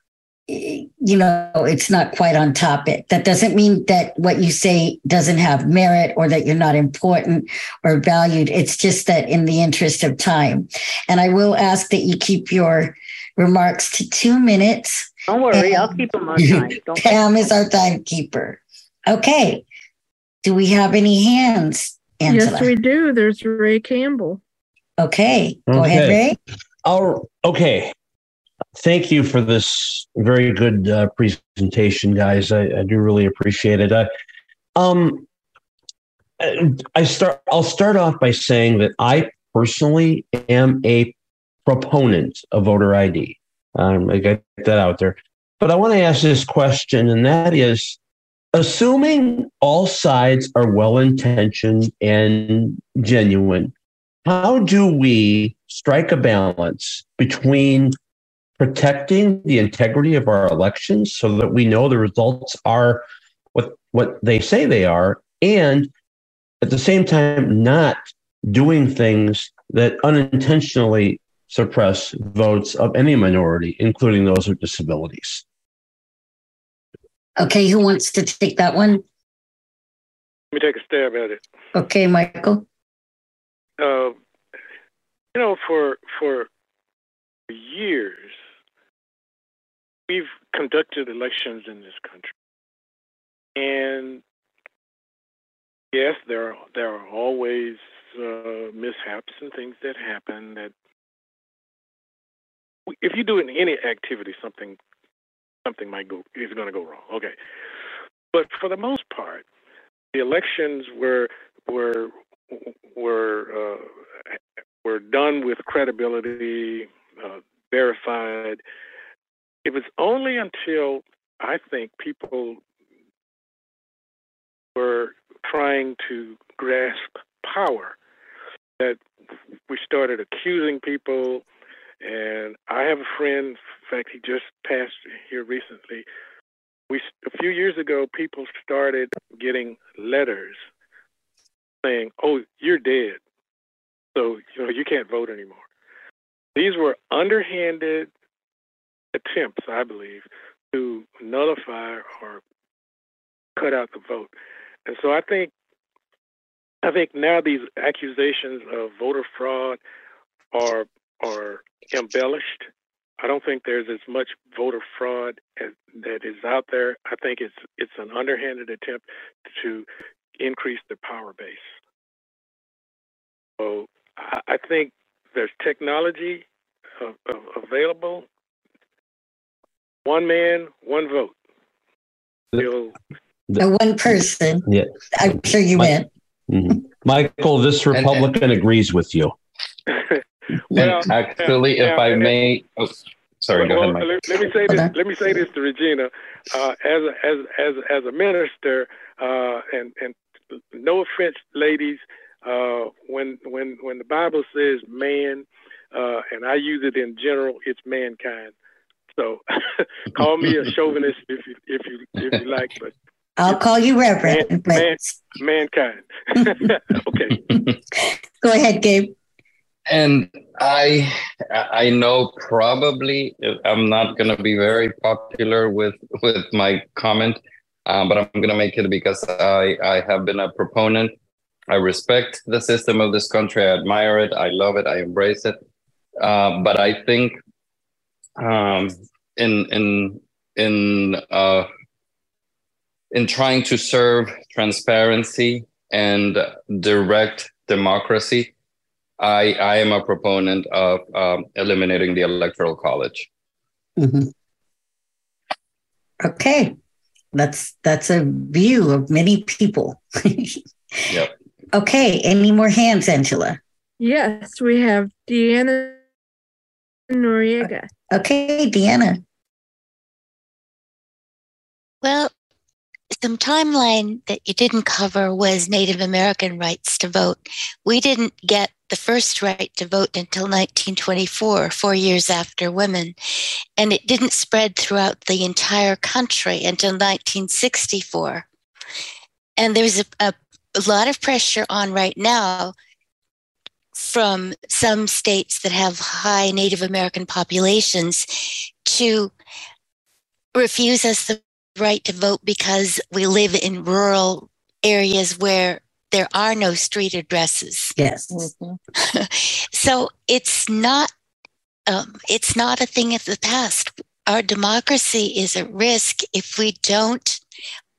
you know it's not quite on topic. That doesn't mean that what you say doesn't have merit or that you're not important or valued. It's just that in the interest of time. And i will ask that you keep your remarks to two minutes. Don't worry and, i'll keep them on time. Don't pam is our timekeeper. Okay do we have any hands Angela? yes we do there's ray campbell okay go okay. ahead ray Oh, okay thank you for this very good uh, presentation, guys. I, I, do really appreciate it. Uh, um, I start. I'll start off by saying that I personally am a proponent of voter ID. Um, I get that out there, but I want to ask this question, and that is: assuming all sides are well intentioned and genuine, how do we strike a balance between protecting the integrity of our elections so that we know the results are what what they say they are and at the same time not doing things that unintentionally suppress votes of any minority including those with disabilities okay who wants to take that one? Let me take a stab at it. Okay michael. Uh, you know for for years we've conducted elections in this country, and yes, there are there are always uh, mishaps and things that happen. That if you do in any activity, something something might go is going to go wrong. Okay, but for the most part, the elections were were were uh, were done with credibility, uh, verified, it was only until I think people were trying to grasp power that we started accusing people. And I have a friend, in fact, he just passed here recently. We a few years ago, people started getting letters saying, "Oh, you're dead, so you know you can't vote anymore." These were underhanded attempts, I believe, to nullify or cut out the vote. And so I think I think now these accusations of voter fraud are are embellished. I don't think there's as much voter fraud as, that is out there. I think it's it's an underhanded attempt to increase the power base. So I, I think there's technology uh, uh, available one man, one vote. you a one person. Yeah. I'm sure you win. Mm-hmm. Michael, this Republican and, and, agrees with you. well, actually, if I may, oh, sorry, well, go ahead, Mike. Let, let, me say this. Let me say this to Regina, uh, as a, as as as a minister, uh, and and no offense, ladies, uh, when when when the Bible says man, uh, and I use it in general, it's mankind. So call me a chauvinist if you if you if you like, but I'll call you Reverend. Man, man, mankind. okay. Go ahead, Gabe. And I I know probably I'm not going to be very popular with with my comment, um, but I'm going to make it because I I have been a proponent. I respect the system of this country. I admire it. I love it. I embrace it. Uh, but I think um, in in in uh, in trying to serve transparency and direct democracy, I I am a proponent of um, eliminating the electoral college. Mm-hmm. Okay, that's that's a view of many people. yep. Okay, any more hands, Angela? Yes, we have Deanna Noriega. Okay, Deanna. Well, some timeline that you didn't cover was Native American rights to vote. We didn't get the first right to vote until 1924, four years after women. And it didn't spread throughout the entire country until 1964. And there's a, a, a lot of pressure on right now from some states that have high Native American populations to refuse us the right to vote because we live in rural areas where there are no street addresses. Yes. Mm-hmm. so it's not um, it's not a thing of the past. Our democracy is at risk if we don't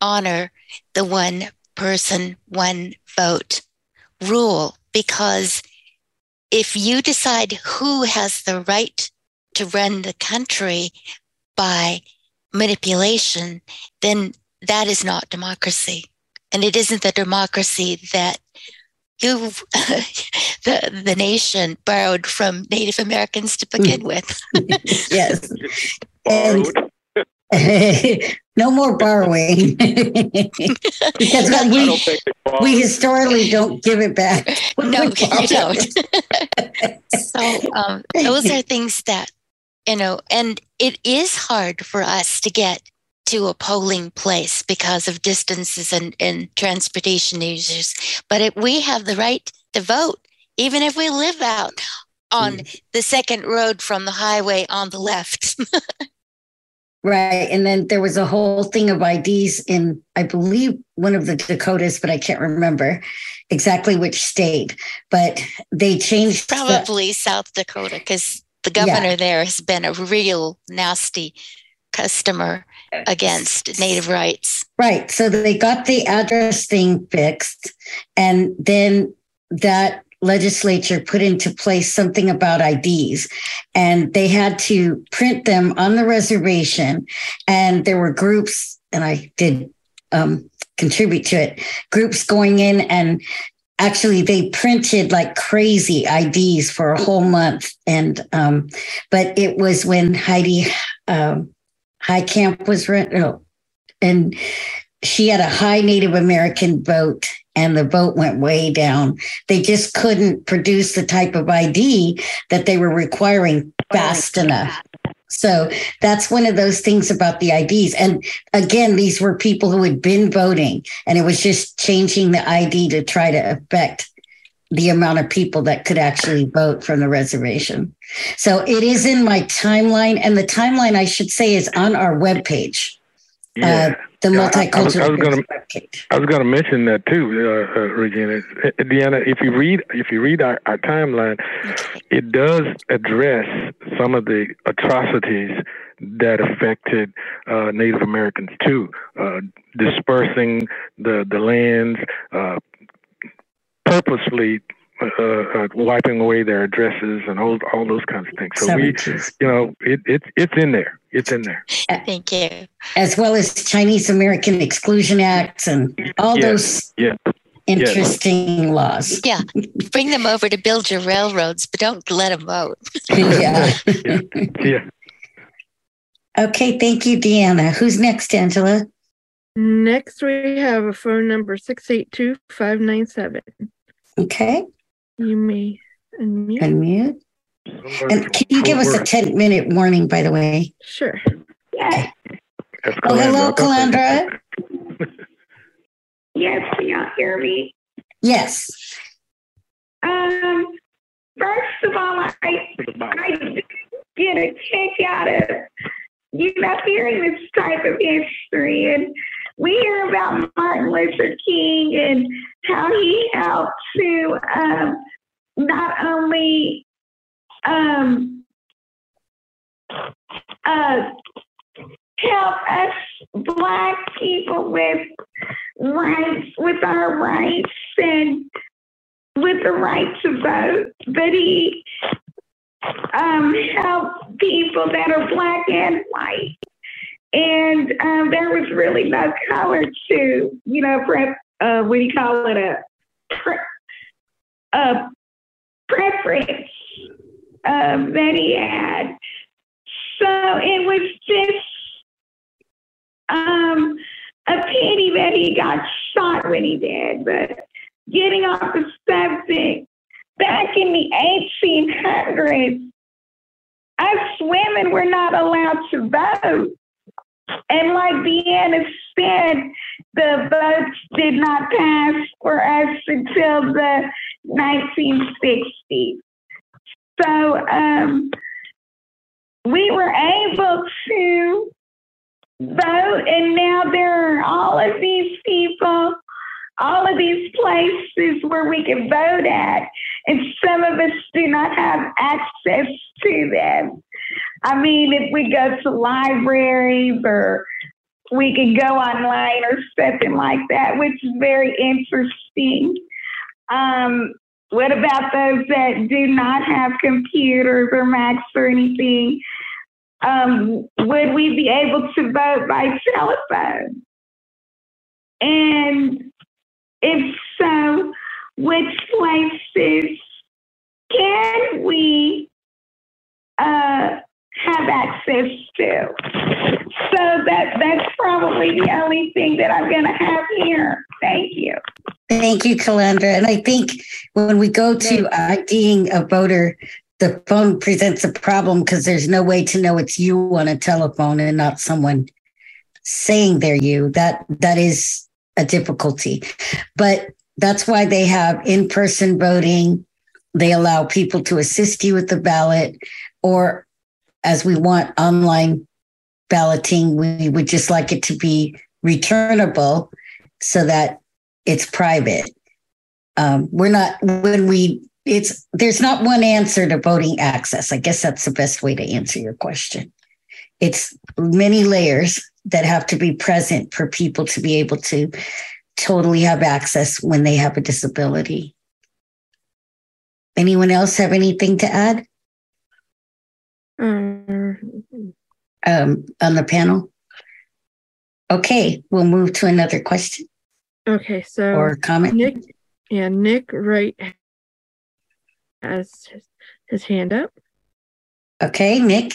honor the one person, one vote rule. Because if you decide who has the right to run the country by manipulation, then that is not democracy. And it isn't the democracy that you, the, the nation, borrowed from Native Americans to begin hmm. with. yes. And, no more borrowing because we, we historically don't give it back. No, you don't. so um, those are things that you know, and it is hard for us to get to a polling place because of distances and, and transportation issues. But it, we have the right to vote, even if we live out on mm. the second road from the highway on the left. right. And then there was a whole thing of IDs in, I believe, one of the Dakotas, but I can't remember exactly which state. But they changed. Probably the, South Dakota, because the governor yeah. there has been a real nasty customer against native rights. Right. So they got the address thing fixed and then that legislature put into place something about IDs and they had to print them on the reservation and there were groups and I did um, contribute to it groups going in and actually they printed like crazy IDs for a whole month. And, um, but it was when Heidi, um, Heitkamp was, no, and she had a high Native American vote and the vote went way down. They just couldn't produce the type of ID that they were requiring fast enough. So that's one of those things about the IDs. And again, these were people who had been voting, and it was just changing the ID to try to affect the amount of people that could actually vote from the reservation. So it is in my timeline, and the timeline, I should say, is on our webpage. Yeah. Uh, the yeah, multicultural. I, I was, going to. I was going to mention that too, uh, uh, Regina. Deanna, if you read if you read our, our timeline, it does address some of the atrocities that affected uh, Native Americans too, uh, dispersing the the lands, uh, purposely uh, uh, wiping away their addresses and all all those kinds of things. So we, you know, it, it it's in there. It's in there. Thank you. As well as Chinese American Exclusion Acts and all yes. those yeah. interesting yes. laws. Yeah, bring them over to build your railroads, but don't let them vote. yeah. yeah. yeah. Okay, thank you, Deanna. Who's next, Angela? Next, we have a phone number 682 597. Okay. You may unmute. Unmute. And can you give us a 10 minute warning, by the way? Sure. Yeah. Oh, hello, Calandra. yes, can y'all hear me? Yes. Um, first of all, I, I get a kick out of, you know, hearing this type of history. And we hear about Martin Luther King and how he helped to um, not only um, uh, help us black people with rights, with our rights and with the right to vote, but he um, helped people that are black and white. And um, there was really no color to, you know, prep, uh, what do you call it, a, pre- a preference um, that he had. So it was just um, a pity that he got shot when he did. But getting off the subject, back in the 1800s, us women were not allowed to vote. And like Deanna said, the votes did not pass for us until the 1960s. So um, we were able to vote, and now there are all of these people, all of these places where we can vote at, and some of us do not have access to them. I mean, if we go to libraries or we can go online or something like that, which is very interesting. Um, what about those that do not have computers or Macs or anything? Um, would we be able to vote by telephone? And if so, which places can we uh, have access to? So that that's probably the only thing that I'm going to have here. Thank you. Thank you, Calandra. And I think when we go to IDing a voter, the phone presents a problem because there's no way to know it's you on a telephone and not someone saying they're you. That that is a difficulty. But that's why they have in-person voting. They allow people to assist you with the ballot, or as we want online balloting, we would just like it to be returnable so that it's private. Um, we're not when we it's there's not one answer to voting access. I guess that's the best way to answer your question. It's many layers that have to be present for people to be able to totally have access when they have a disability. Anyone else have anything to add? Um, um, on the panel? Okay, we'll move to another question okay, so or comment. Nick, yeah, Nick Wright has his, his hand up. Okay, Nick.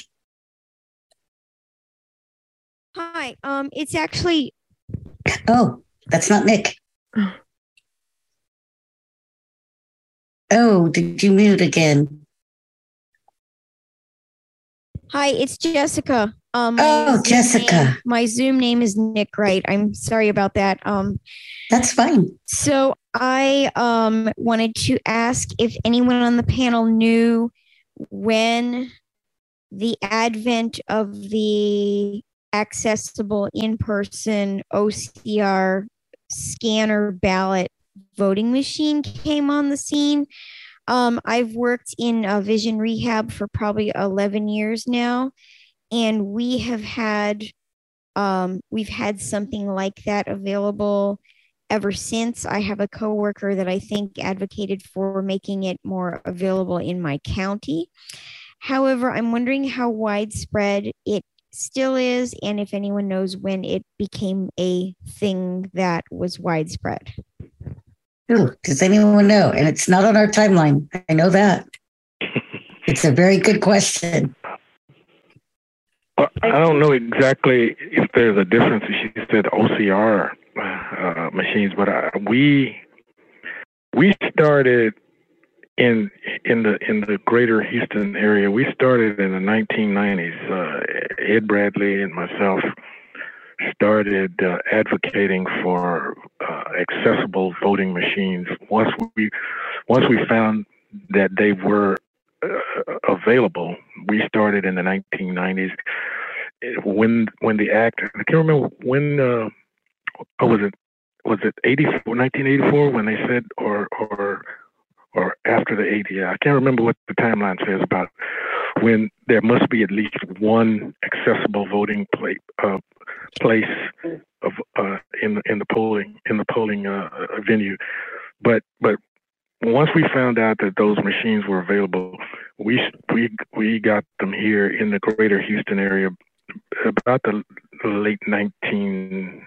Hi. Um, it's actually Oh, that's not Nick. Oh, did you mute again? hi. It's Jessica. Um, Oh, Zoom Jessica. name- my Zoom name is Nick Wright. I'm sorry about that. Um, That's fine. so I um wanted to ask if anyone on the panel knew when the advent of the accessible in-person OCR scanner ballot voting machine came on the scene. Um, I've worked in uh, vision rehab for probably 11 years now, and we have had um, we've had something like that available ever since. I have a coworker that I think advocated for making it more available in my county. However, I'm wondering how widespread it still is, and if anyone knows when it became a thing that was widespread. Ooh, does anyone know? And it's not on our timeline. I know that. It's a very good question. Well, I don't know exactly if there's a difference. She said OCR uh, machines, but I, we we started in in the in the greater Houston area. We started in the 1990s. Uh, Ed Bradley and myself started uh, advocating for uh, accessible voting machines. Once we once we found that they were uh, available, we started in the 1990s. When when the act, I can't remember when. Uh, was it was it 84, 1984 when they said or or or after the 80? I can't remember what the timeline says about when there must be at least one accessible voting place, uh, place of uh, in the in the polling in the polling uh, venue. But but once we found out that those machines were available, we we we got them here in the greater Houston area about the late 1990s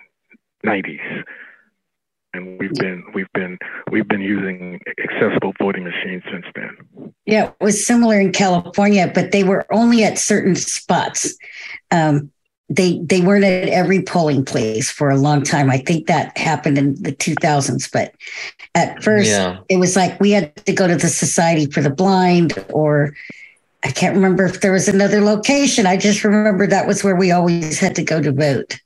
and we've been we've been we've been using accessible voting machines since then. Yeah, it was similar in California, but they were only at certain spots. Um, they they weren't at every polling place for a long time. I think that happened in the 2000s, but at first yeah. it was like we had to go to the Society for the Blind or I can't remember if there was another location. I just remember that was where we always had to go to vote.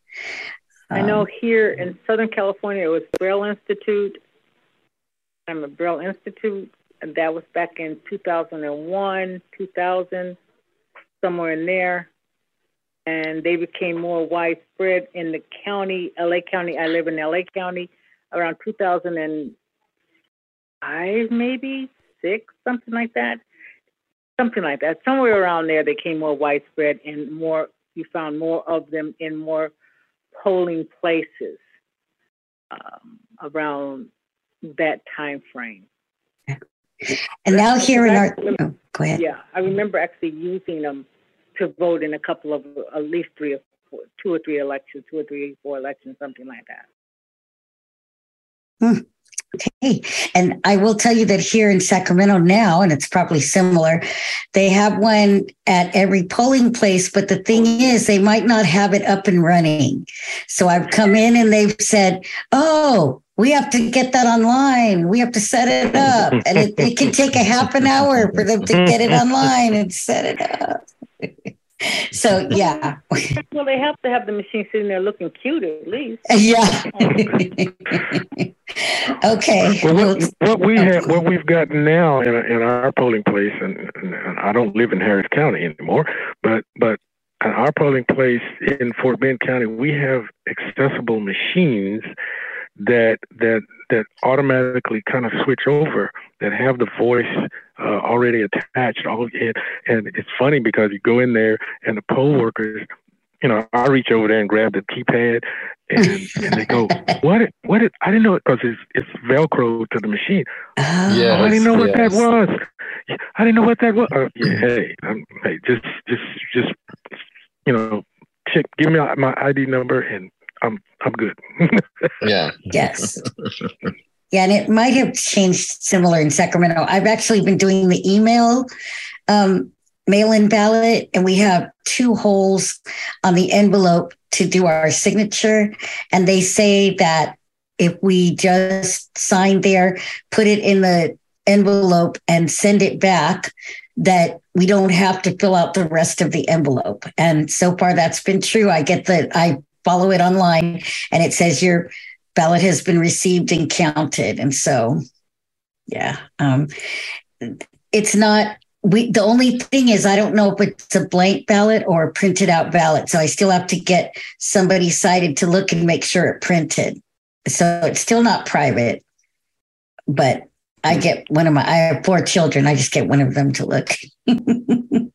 I know um, here in Southern California, it was Braille Institute. I'm a Braille Institute, and that was back in 2001, 2000, somewhere in there. And they became more widespread in the county, LA County. I live in LA County around 2005, maybe six, something like that. Something like that. Somewhere around there, they came more widespread and more, you found more of them in more polling places um, around that time frame. And now here in our, oh, go ahead. Yeah, I remember actually using them to vote in a couple of at least three or four, two or three elections, two or three, four elections, something like that. Hmm. Okay. And I will tell you that here in Sacramento now, and it's probably similar, they have one at every polling place. But the thing is, they might not have it up and running. So I've come in and they've said, oh, we have to get that online. We have to set it up. And it, it can take a half an hour for them to get it online and set it up. So yeah. well, they have to have the machine sitting there looking cute at least. Uh, yeah. okay. Well, what, what we have, what we've got now in, in our polling place, and, and I don't live in Harris County anymore, but but at our polling place in Fort Bend County, we have accessible machines that that that automatically kind of switch over that have the voice uh, already attached. All and, and it's funny because you go in there and the poll workers, you know, I reach over there and grab the keypad, and, and they go, "What? What? Is, I didn't know it because it's it's Velcro to the machine. Yeah, oh, I didn't know what that was. I didn't know what that was. Uh, yeah, hey, I'm, hey, just just just you know, check. Give me my ID number and I'm I'm good. yeah. Yes. Yeah, and it might have changed similar in Sacramento. I've actually been doing the email um, mail-in ballot, and we have two holes on the envelope to do our signature, and they say that if we just sign there, put it in the envelope, and send it back, that we don't have to fill out the rest of the envelope. And so far, that's been true. I get the I follow it online and it says your ballot has been received and counted. And so, yeah, um, it's not. We the only thing is I don't know if it's a blank ballot or a printed out ballot. So I still have to get somebody sighted to look and make sure it printed. So it's still not private, but I get one of my, I have four children. I just get one of them to look.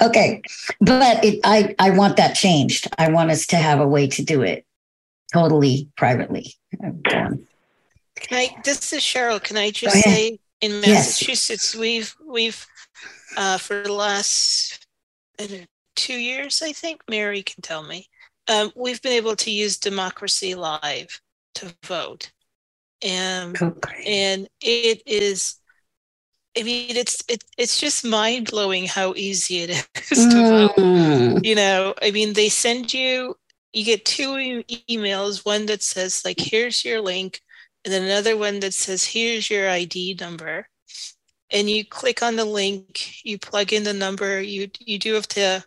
okay. But it, I, I want that changed. I want us to have a way to do it totally privately. Can I, this is Cheryl. Can I just say in Massachusetts, yes. we've, we've, uh, for the last two years, I think, Mary can tell me, um, we've been able to use Democracy Live to vote. And, oh, and it is I mean, it's it, it's just mind blowing how easy it is to vote. Mm. You know, I mean, they send you you get two e- emails, one that says like, "Here's your link," and then another one that says, "Here's your ID number." And you click on the link, you plug in the number. You you do have to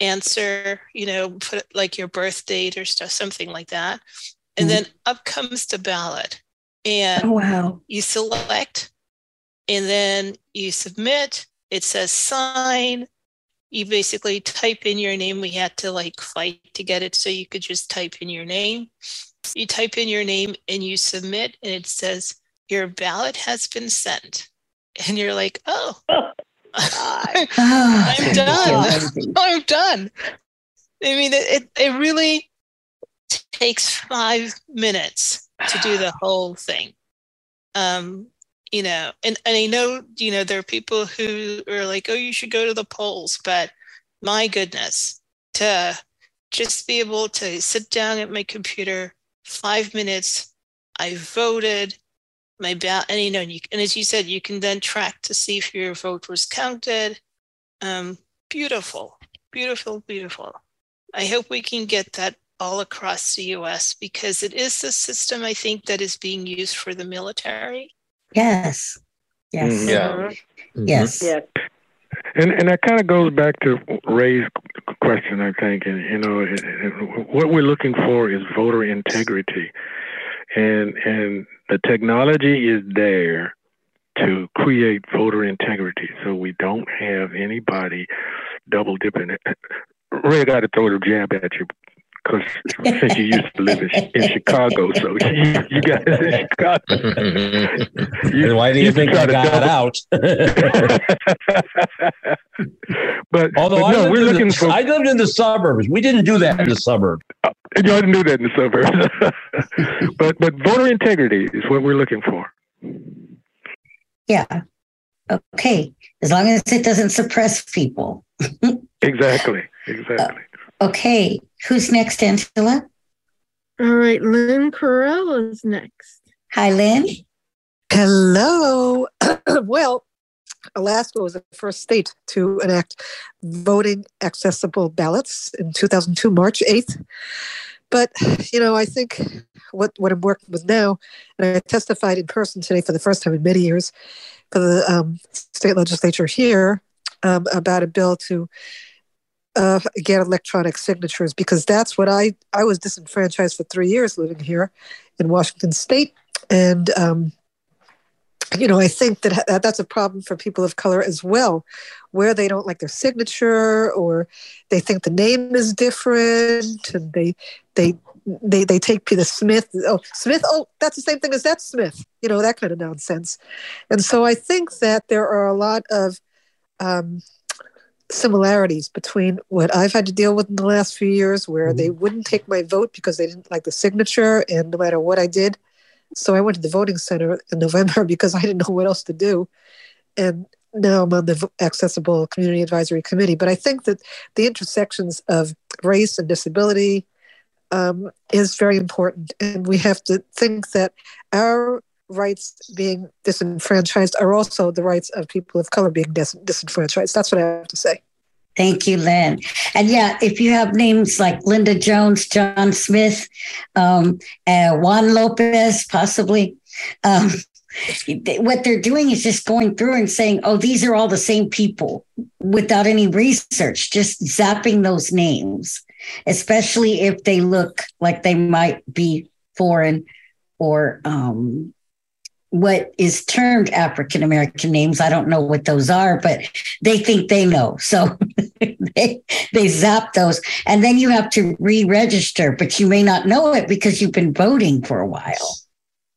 answer, you know, put like your birth date or stuff, something like that, and mm. then up comes the ballot, and oh, wow, you select and then you submit. It says sign. You basically type in your name. We had to like fight to get it so you could just type in your name. You type in your name and you submit, and it says your ballot has been sent. And you're like, oh, I'm done. I'm done. I mean, it, it really takes five minutes to do the whole thing. Um, you know, and, and I know, you know, there are people who are like, oh, you should go to the polls, but my goodness, to just be able to sit down at my computer, five minutes, I voted, my ballot, and you know, and, you, and as you said, you can then track to see if your vote was counted. Um, beautiful, beautiful, beautiful. I hope we can get that all across the US because it is the system I think that is being used for the military. Yes. Yes. Mm-hmm. Yeah. Mm-hmm. Yes. Yes. And and that kind of goes back to Ray's question, I think. And you know, what we're looking for is voter integrity, and and the technology is there to create voter integrity, so we don't have anybody double dipping. Ray, I got to throw the jab at you because since you used to live in, in Chicago, so you, you got it in Chicago. You, why do you, you think I got double... out? but although but no, I, we're looking the, for... I lived in the suburbs, we didn't do that in the suburbs. Uh, you didn't do that in the suburbs. but but voter integrity is what we're looking for. Yeah. Okay. As long as it doesn't suppress people. exactly. Exactly. Uh, okay. Who's next, Angela? All right, Lynn Correll is next. Hi, Lynn. Hello. well, Alaska was the first state to enact voting accessible ballots in 2002, March 8th. But, you know, I think what, what I'm working with now, and I testified in person today for the first time in many years for the um, state legislature here um, about a bill to uh, get electronic signatures because that's what I I was disenfranchised for three years living here in Washington State, and um, you know I think that, that that's a problem for people of color as well, where they don't like their signature or they think the name is different and they they they they take Peter Smith oh Smith? Oh that's the same thing as that Smith you know that kind of nonsense, and so I think that there are a lot of um, similarities between what I've had to deal with in the last few years, where mm-hmm. they wouldn't take my vote because they didn't like the signature, and no matter what I did. So I went to the voting center in November because I didn't know what else to do. And now I'm on the Accessible Community Advisory Committee. But I think that the intersections of race and disability um, is very important. And we have to think that our rights being disenfranchised are also the rights of people of color being dis- disenfranchised. That's what I have to say. Thank you, Lynn. And yeah, if you have names like Linda Jones, John Smith, um, uh, Juan Lopez, possibly, um, what they're doing is just going through and saying, oh, these are all the same people without any research, just zapping those names, especially if they look like they might be foreign or um, what is termed African American names. I don't know what those are, but they think they know. So they, they zap those. And then you have to re register, but you may not know it because you've been voting for a while.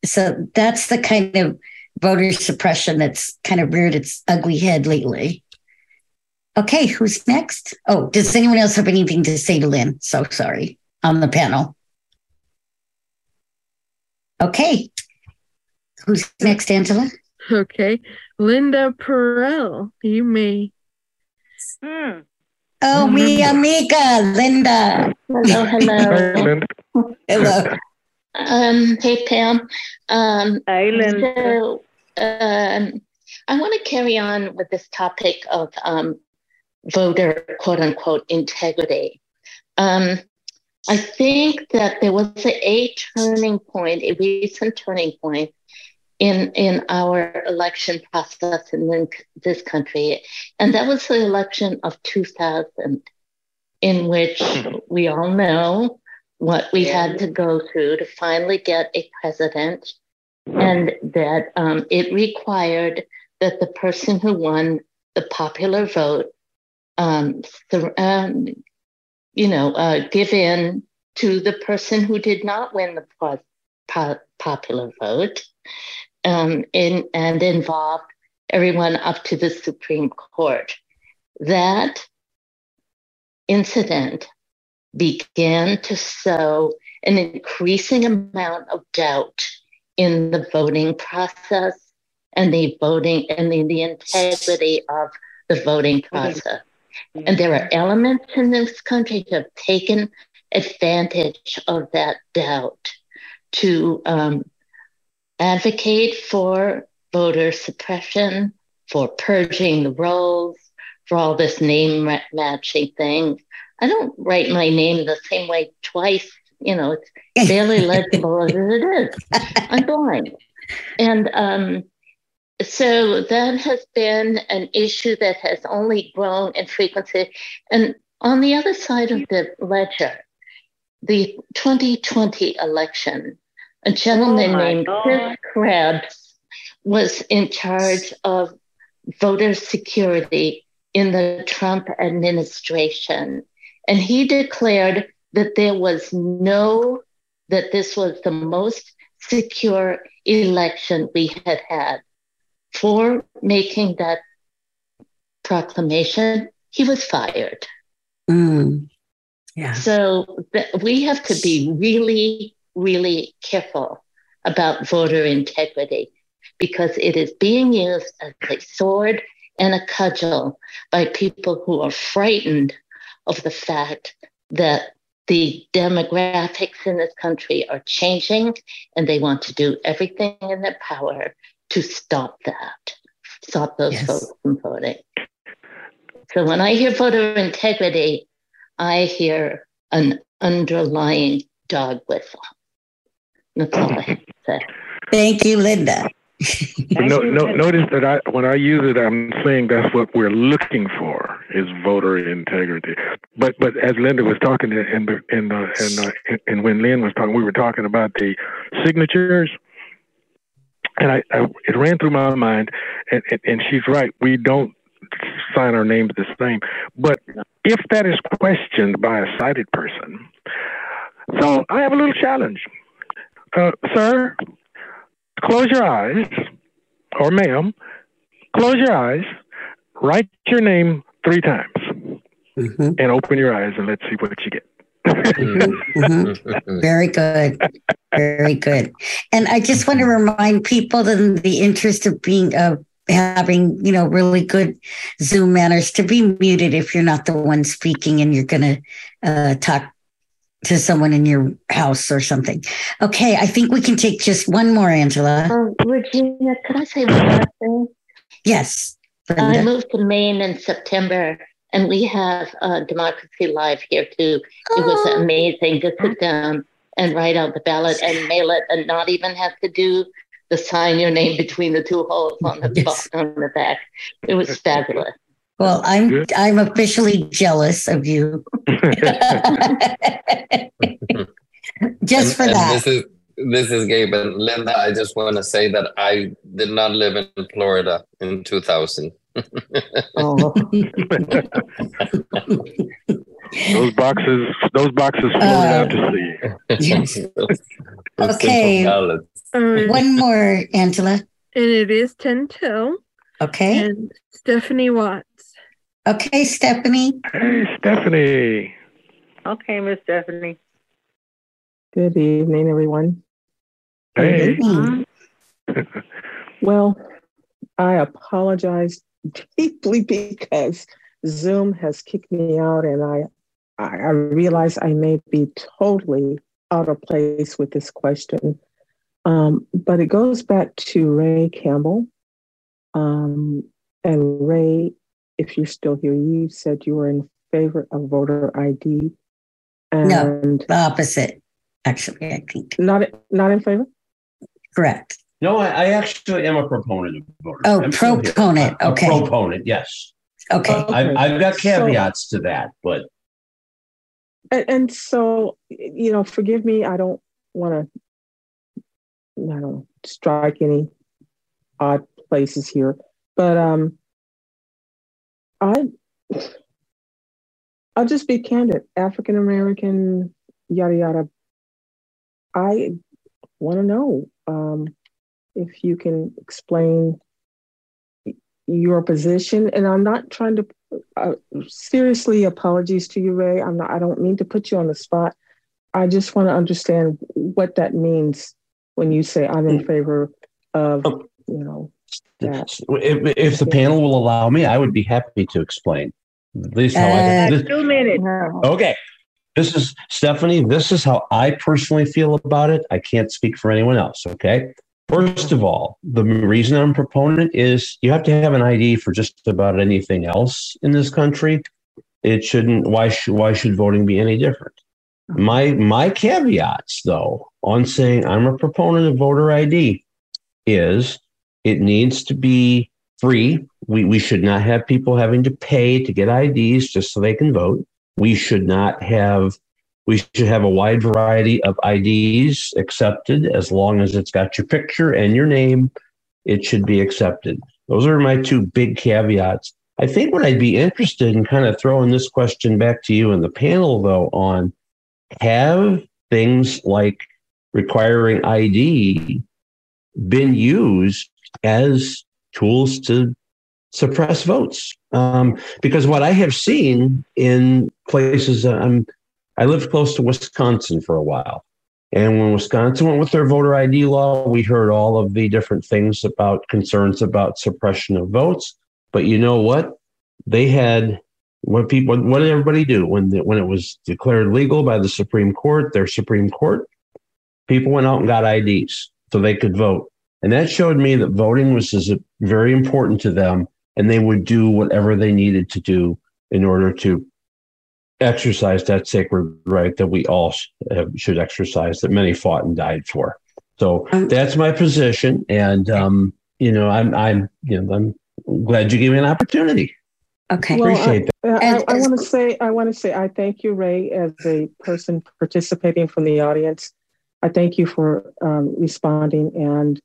So that's the kind of voter suppression that's kind of reared its ugly head lately. Okay, who's next? Oh, does anyone else have anything to say to Lynn? So sorry on the panel. Okay, Who's next, Angela? Okay. Linda Perel, you may. Hmm. Oh, mi amiga, Linda. Hello, hello. hello. Um, hey, Pam. Um, Hi, Linda. So, um, I want to carry on with this topic of um, voter, quote unquote, integrity. Um, I think that there was a, a turning point, a recent turning point in in our election process in this country, and that was the election of 2000, in which we all know what we had to go through to finally get a president, and that um, it required that the person who won the popular vote, um, th- um, you know, uh, give in to the person who did not win the po- po- popular vote um, in, and involved everyone up to the Supreme Court. That incident began to sow an increasing amount of doubt in the voting process and the voting and the, the integrity of the voting process. And there are elements in this country that have taken advantage of that doubt to um, advocate for voter suppression, for purging the rolls, for all this name matching thing. I don't write my name the same way twice. You know, it's barely legible as it is. I'm blind. And um, so that has been an issue that has only grown in frequency. And on the other side of the ledger, the 2020 election, a gentleman oh named God. Chris Krebs was in charge of voter security in the Trump administration. And he declared that there was no, that this was the most secure election we had had. For making that proclamation, he was fired. Mm. Yeah. So th- we have to be really, really careful about voter integrity because it is being used as a sword and a cudgel by people who are frightened of the fact that the demographics in this country are changing and they want to do everything in their power to stop that, stop those yes. folks from voting. So when I hear voter integrity, I hear an underlying dog whistle. That's all I have to say. Thank you, Linda. no, no, notice that I, when I use it, I'm saying that's what we're looking for is voter integrity. But but as Linda was talking and and uh, and uh, and when Lynn was talking, we were talking about the signatures, and I, I it ran through my mind, and, and, and she's right. We don't sign our names the same. But if that is questioned by a sighted person, so I have a little challenge. Uh, sir, close your eyes, or ma'am, close your eyes, write your name three times, mm-hmm. and open your eyes and let's see what you get. mm-hmm. Very good. Very good. And I just want to remind people that in the interest of being of having, you know, really good Zoom manners to be muted if you're not the one speaking and you're going to uh, talk to someone in your house or something. Okay, I think we can take just one more, Angela. Uh, Regina, could I say one more thing? Yes. Brenda. I moved to Maine in September, and we have uh, Democracy Live here too. Oh. It was oh. amazing to sit down and write out the ballot and mail it, and not even have to do the sign your name between the two holes on the yes. on the back. It was fabulous. Well, I'm Good. I'm officially jealous of you. just for and that. This is this is Gabe and Linda. I just want to say that I did not live in Florida in 2000. oh. those boxes, those boxes float uh, out to sea. Yes. okay. One more, Angela. And it is 10 till. Okay. And Stephanie Watts. Okay, Stephanie. Hey, Stephanie. Okay, Miss Stephanie. Good evening, everyone. Hey. well, I apologize deeply because Zoom has kicked me out, and I I realize I may be totally out of place with this question. Um, but it goes back to Ray Campbell. Um, and Ray if you're still here, you said you were in favor of voter ID. And no, the opposite. Actually, I think not not in favor. Correct. No, I, I actually am a proponent of voter. Oh, I'm proponent. Okay. A proponent. Yes. Okay. Uh, I've, I've, got caveats so, to that, but. And, and so, you know, forgive me. I don't want to. I don't strike any odd places here, but um, I I'll just be candid. African American, yada yada. I want to know um, if you can explain your position, and I'm not trying to. Uh, seriously, apologies to you, Ray. I'm not. I don't mean to put you on the spot. I just want to understand what that means when you say I'm in favor of, you know, that. If, if the panel will allow me, I would be happy to explain. At least how I. Uh, This, two minutes. okay. This is Stephanie. This is how I personally feel about it. I can't speak for anyone else. Okay. First of all, the reason I'm a proponent is you have to have an ID for just about anything else in this country. It shouldn't. Why should why should voting be any different? My my caveats though on saying I'm a proponent of voter ID is it needs to be free. We we should not have people having to pay to get IDs just so they can vote. We should not have we should have a wide variety of IDs accepted as long as it's got your picture and your name. It should be accepted. Those are my two big caveats. I think what I'd be interested in kind of throwing this question back to you in the panel, though, on have things like requiring ID been used as tools to suppress votes? Um, because what I have seen in places, um, I lived close to Wisconsin for a while. And when Wisconsin went with their voter ID law, we heard all of the different things about concerns about suppression of votes. But you know what? They had what people. What did everybody do when the, when it was declared legal by the Supreme Court? Their Supreme Court people went out and got IDs so they could vote, and that showed me that voting was is very important to them, and they would do whatever they needed to do in order to exercise that sacred right that we all sh- should exercise that many fought and died for. So that's my position, and um, you know, I'm I'm you know I'm glad you gave me an opportunity. Okay, Well, appreciate that. I, I, I want to say, I want to say, I thank you, Ray, as a person participating from the audience. I thank you for um, responding, and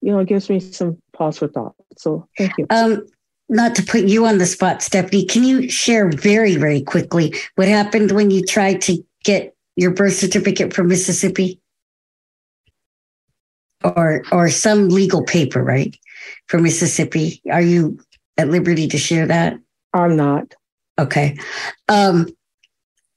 you know, it gives me some pause for thought. So, thank you. Um, not to put you on the spot, Stephanie, can you share very, very quickly what happened when you tried to get your birth certificate from Mississippi? Or or some legal paper, right? From Mississippi. Are you at liberty to share that? I'm not. Okay. Um,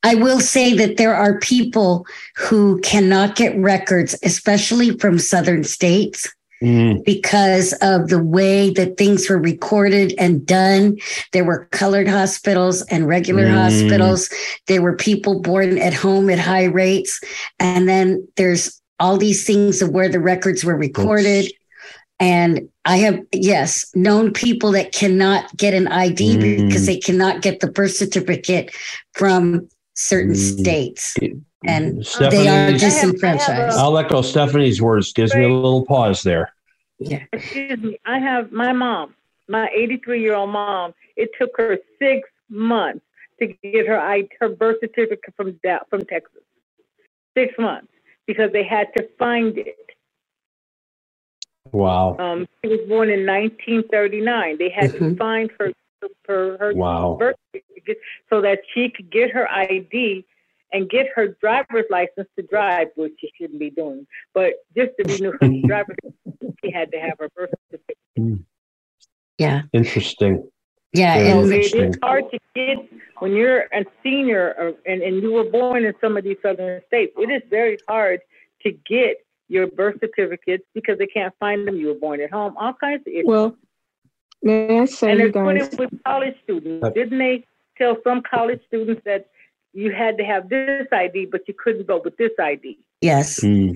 I will say that there are people who cannot get records, especially from southern states because of the way that things were recorded and done. There were colored hospitals and regular Mm. hospitals. There were people born at home at high rates. And then there's all these things of where the records were recorded. And I have, yes, known people that cannot get an ID Mm. because they cannot get the birth certificate from certain states. And they are disenfranchised. I'll echo Stephanie's words. Gives me a little pause there. Yeah. Excuse me. I have my mom, my 83 year old mom. It took her six months to get her I, her birth certificate from Da- from Texas. Six months because they had to find it. Wow. Um, she was born in 1939. They had to find her her, her Wow. birth certificate so that she could get her ID and get her driver's license to drive, which she shouldn't be doing. But just to renew her driver's license, she had to have her birth certificate. Yeah. Interesting. Yeah, Very So it interesting. is hard to get when you're a senior or, and, and you were born in some of these southern states. It is very hard to get your birth certificates because they can't find them. You were born at home. All kinds of issues. Well, may I say, and you it's put guys? it with college students. Uh, Didn't they tell some college students that you had to have this ID, but you couldn't go with this ID? Yes. Hmm.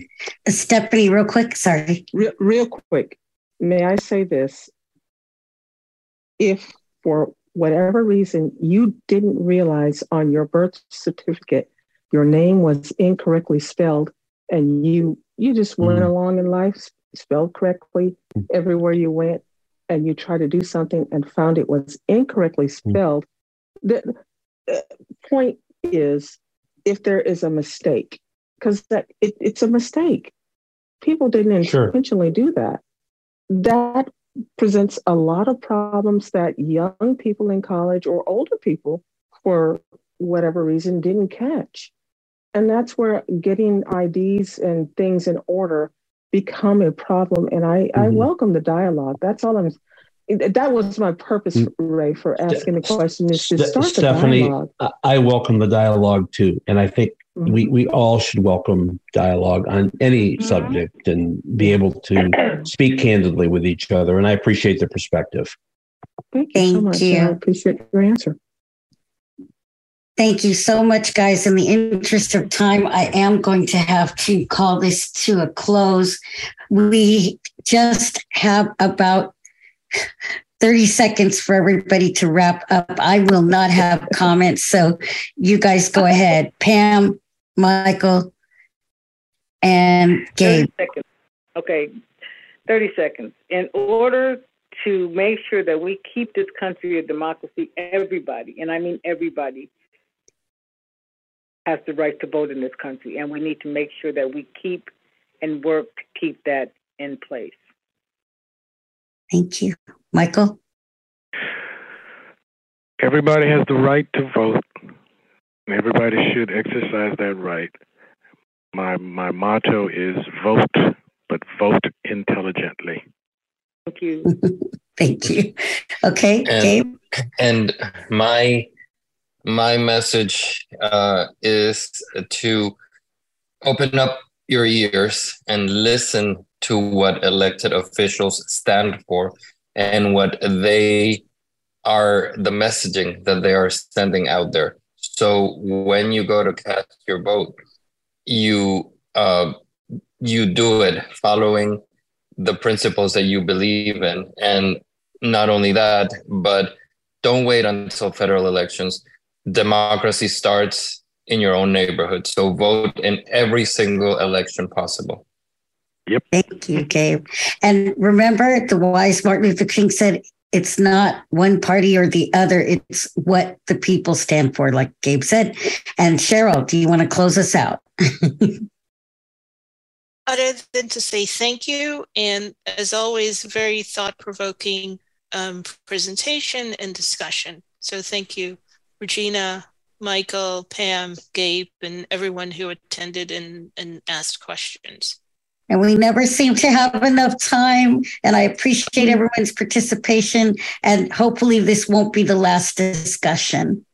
Stephanie, real quick. Sorry. Real, real quick, may I say this? If for whatever reason you didn't realize on your birth certificate your name was incorrectly spelled and you you just went hmm. along in life spelled correctly hmm. everywhere you went and you tried to do something and found it was incorrectly spelled the, the point is if there is a mistake because that it, it's a mistake. People didn't Sure. intentionally do that. That presents a lot of problems that young people in college or older people for whatever reason didn't catch. And that's where getting ids and things in order become a problem. And i i mm-hmm. welcome the dialogue. That's all i'm that was my purpose, mm. Ray, for asking the question is to start Stephanie, the dialogue. I welcome the dialogue too. And I think mm-hmm. we, we all should welcome dialogue on any mm-hmm. subject and be able to speak candidly with each other. And I appreciate the perspective. Thank you Thank so much. You. I appreciate your answer. Thank you so much, guys. In the interest of time, I am going to have to call this to a close. We just have about 30 seconds for everybody to wrap up. I will not have comments. So you guys go ahead. Pam, Michael, and Gabe. 30 seconds. Okay, 30 seconds. In order to make sure that we keep this country a democracy, everybody, and I mean everybody, has the right to vote in this country. And we need to make sure that we keep and work to keep that in place. Thank you. Michael? Everybody has the right to vote. Everybody should exercise that right. My my motto is vote, but vote intelligently. Thank you. Thank you. Okay, and, Gabe. And my my message uh, is to open up your ears and listen to what elected officials stand for and what they are the messaging that they are sending out there. So when you go to cast your vote, you uh, you do it following the principles that you believe in, and not only that, but don't wait until federal elections democracy starts in your own neighborhood. So vote in every single election possible. Yep. Thank you, Gabe. And remember, the wise Martin Luther King said, it's not one party or the other, it's what the people stand for, like Gabe said. And Cheryl, do you want to close us out? Other than to say thank you, and as always, very thought provoking um, presentation and discussion. So thank you. Regina, Michael, Pam, Gabe, and everyone who attended and, and asked questions. And we never seem to have enough time. And I appreciate everyone's participation. And hopefully, this won't be the last discussion.